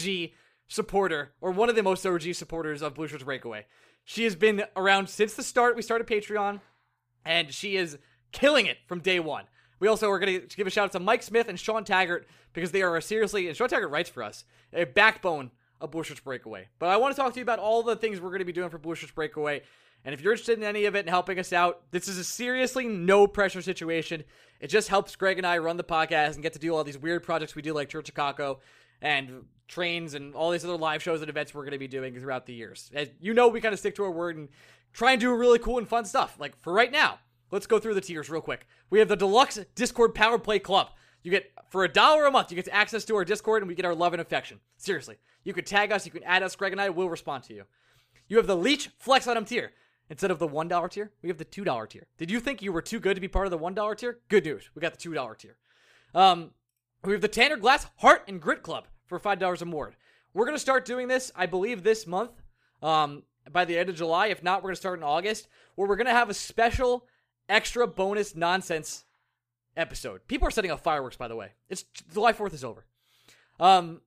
supporter, or one of the most OG supporters of Blue Shirts Breakaway. She has been around since the start. We started Patreon. and she is killing it from day one. We also are going to give a shout out to Mike Smith and Sean Taggart because they are seriously, and Sean Taggart writes for us, a backbone of Blue Breakaway. But I want to talk to you about all the things we're going to be doing for Blue Breakaway. And if you're interested in any of it and helping us out, this is a seriously no pressure situation. It just helps Greg and I run the podcast and get to do all these weird projects we do, like Church of Kakko and trains and all these other live shows and events we're going to be doing throughout the years. As you know, we kind of stick to our word and try and do really cool and fun stuff. Like for right now, let's go through the tiers real quick. We have the deluxe Discord Power Play Club. You get for a dollar a month, you get access to our Discord and we get our love and affection. Seriously. You can tag us, you can add us, Greg and I will respond to you. You have the Leech Flex Item tier. Instead of the $1 tier, we have the $2 tier. Did you think you were too good to be part of the $1 tier? Good news. We got the $2 tier. Um, we have the Tanner Glass Heart and Grit Club for $5 a more. We're going to start doing this, I believe, this month um, by the end of July. If not, we're going to start in August, where we're going to have a special extra bonus nonsense episode. People are setting off fireworks, by the way. It's July 4th is over. Um,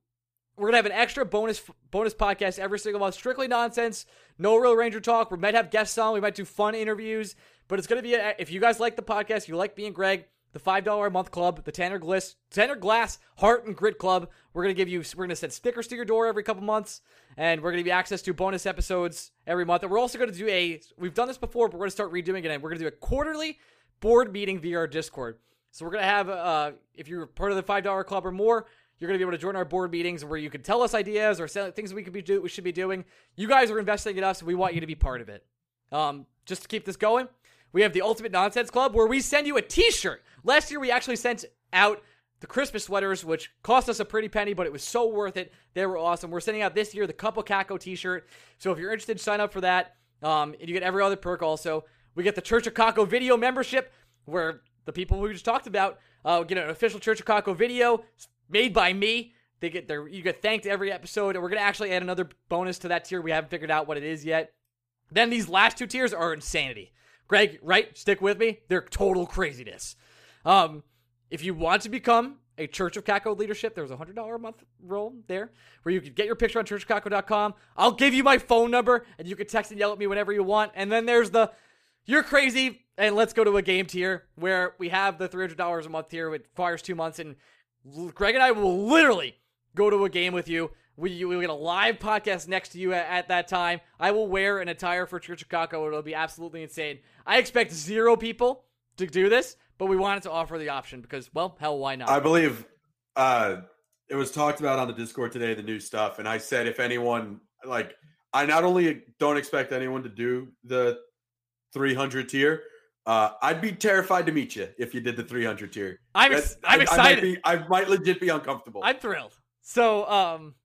we're gonna have an extra bonus bonus podcast every single month, strictly nonsense, no real Ranger talk. We might have guests on, we might do fun interviews, but it's gonna be a, if you guys like the podcast, you like me and Greg, the five dollar a month club, the Tanner Glass Tanner Glass Heart and Grit Club. We're gonna give you we're gonna send stickers to your door every couple months, and we're gonna be access to bonus episodes every month. And we're also gonna do a we've done this before, but we're gonna start redoing it. And we're gonna do a quarterly board meeting via our Discord. So we're gonna have uh if you're part of the five dollar club or more, you're going to be able to join our board meetings where you can tell us ideas or things we could be do we should be doing. You guys are investing in us, and we want you to be part of it. Um, just to keep this going, we have the Ultimate Nonsense Club where we send you a T-shirt. Last year we actually sent out the Christmas sweaters, which cost us a pretty penny, but it was so worth it. They were awesome. We're sending out this year the Kaapo Kakko T-shirt. So if you're interested, sign up for that. Um, and you get every other perk also. We get the Church of Kakko video membership, where the people we just talked about uh, get an official Church of Kakko video made by me. They get their you get thanked every episode, and we're gonna actually add another bonus to that tier. We haven't figured out what it is yet. Then these last two tiers are insanity. Greg, right? Stick with me. They're total craziness. Um, if you want to become a Church of Kakko leadership, there's a hundred dollar a month roll there where you can get your picture on churchofkako.com. I'll give you my phone number, and you can text and yell at me whenever you want. And then there's the you're crazy, and let's go to a game tier where we have the three hundred dollars a month tier. It requires two months, and Greg and I will literally go to a game with you. We we get a live podcast next to you at, at, that time. I will wear an attire for Church Kakko. It'll be absolutely insane. I expect zero people to do this, but we wanted to offer the option because, well, hell, why not? I believe uh, it was talked about on the Discord today, the new stuff, and I said if anyone like, I not only don't expect anyone to do the 300 tier, uh, I'd be terrified to meet you if you did the 300 tier. I'm ex- I'm I, excited. I might, be, I might legit be uncomfortable. I'm thrilled. So um,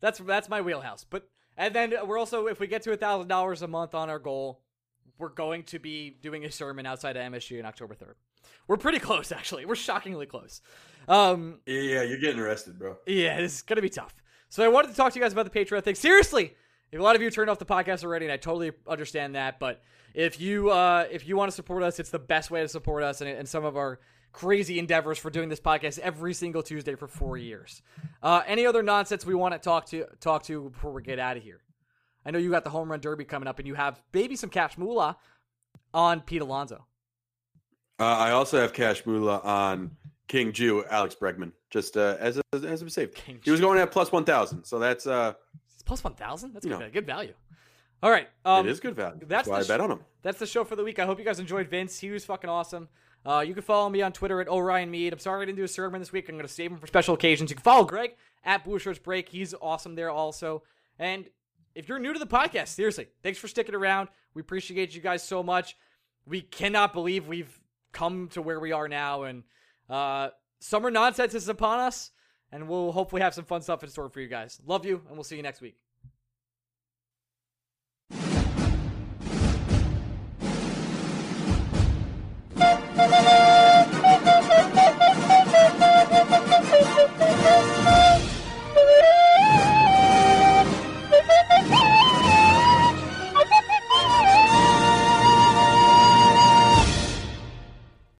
that's that's my wheelhouse. But and then we're also if we get to a thousand dollars a month on our goal, we're going to be doing a sermon outside of MSG on October 3rd. We're pretty close actually. We're shockingly close. Um, yeah, you're getting arrested, bro. Yeah, it's gonna be tough. So I wanted to talk to you guys about the Patreon thing. Seriously, if a lot of you turned off the podcast already, and I totally understand that, but if you uh, if you want to support us, it's the best way to support us and, and some of our crazy endeavors for doing this podcast every single Tuesday for four years. Uh, any other nonsense we want to talk to talk to before we get out of here? I know you got the home run derby coming up, and you have maybe some cash moolah on Pete Alonso. Uh, I also have cash moolah on King Jew Alex Bregman, just uh, as a, as a save. King he was going at plus one thousand, so that's uh, plus one thousand. That's good, good value. All right. Um, it is good value. That's, that's why I bet on him. That's the show for the week. I hope you guys enjoyed Vince. He was fucking awesome. Uh, you can follow me on Twitter at Orion Mead. I'm sorry I didn't do a sermon this week. I'm going to save him for special occasions. You can follow Greg at Blue Shirts Break. He's awesome there also. And if you're new to the podcast, seriously, thanks for sticking around. We appreciate you guys so much. We cannot believe we've come to where we are now. And uh, summer nonsense is upon us and we'll hopefully have some fun stuff in store for you guys. Love you, and we'll see you next week.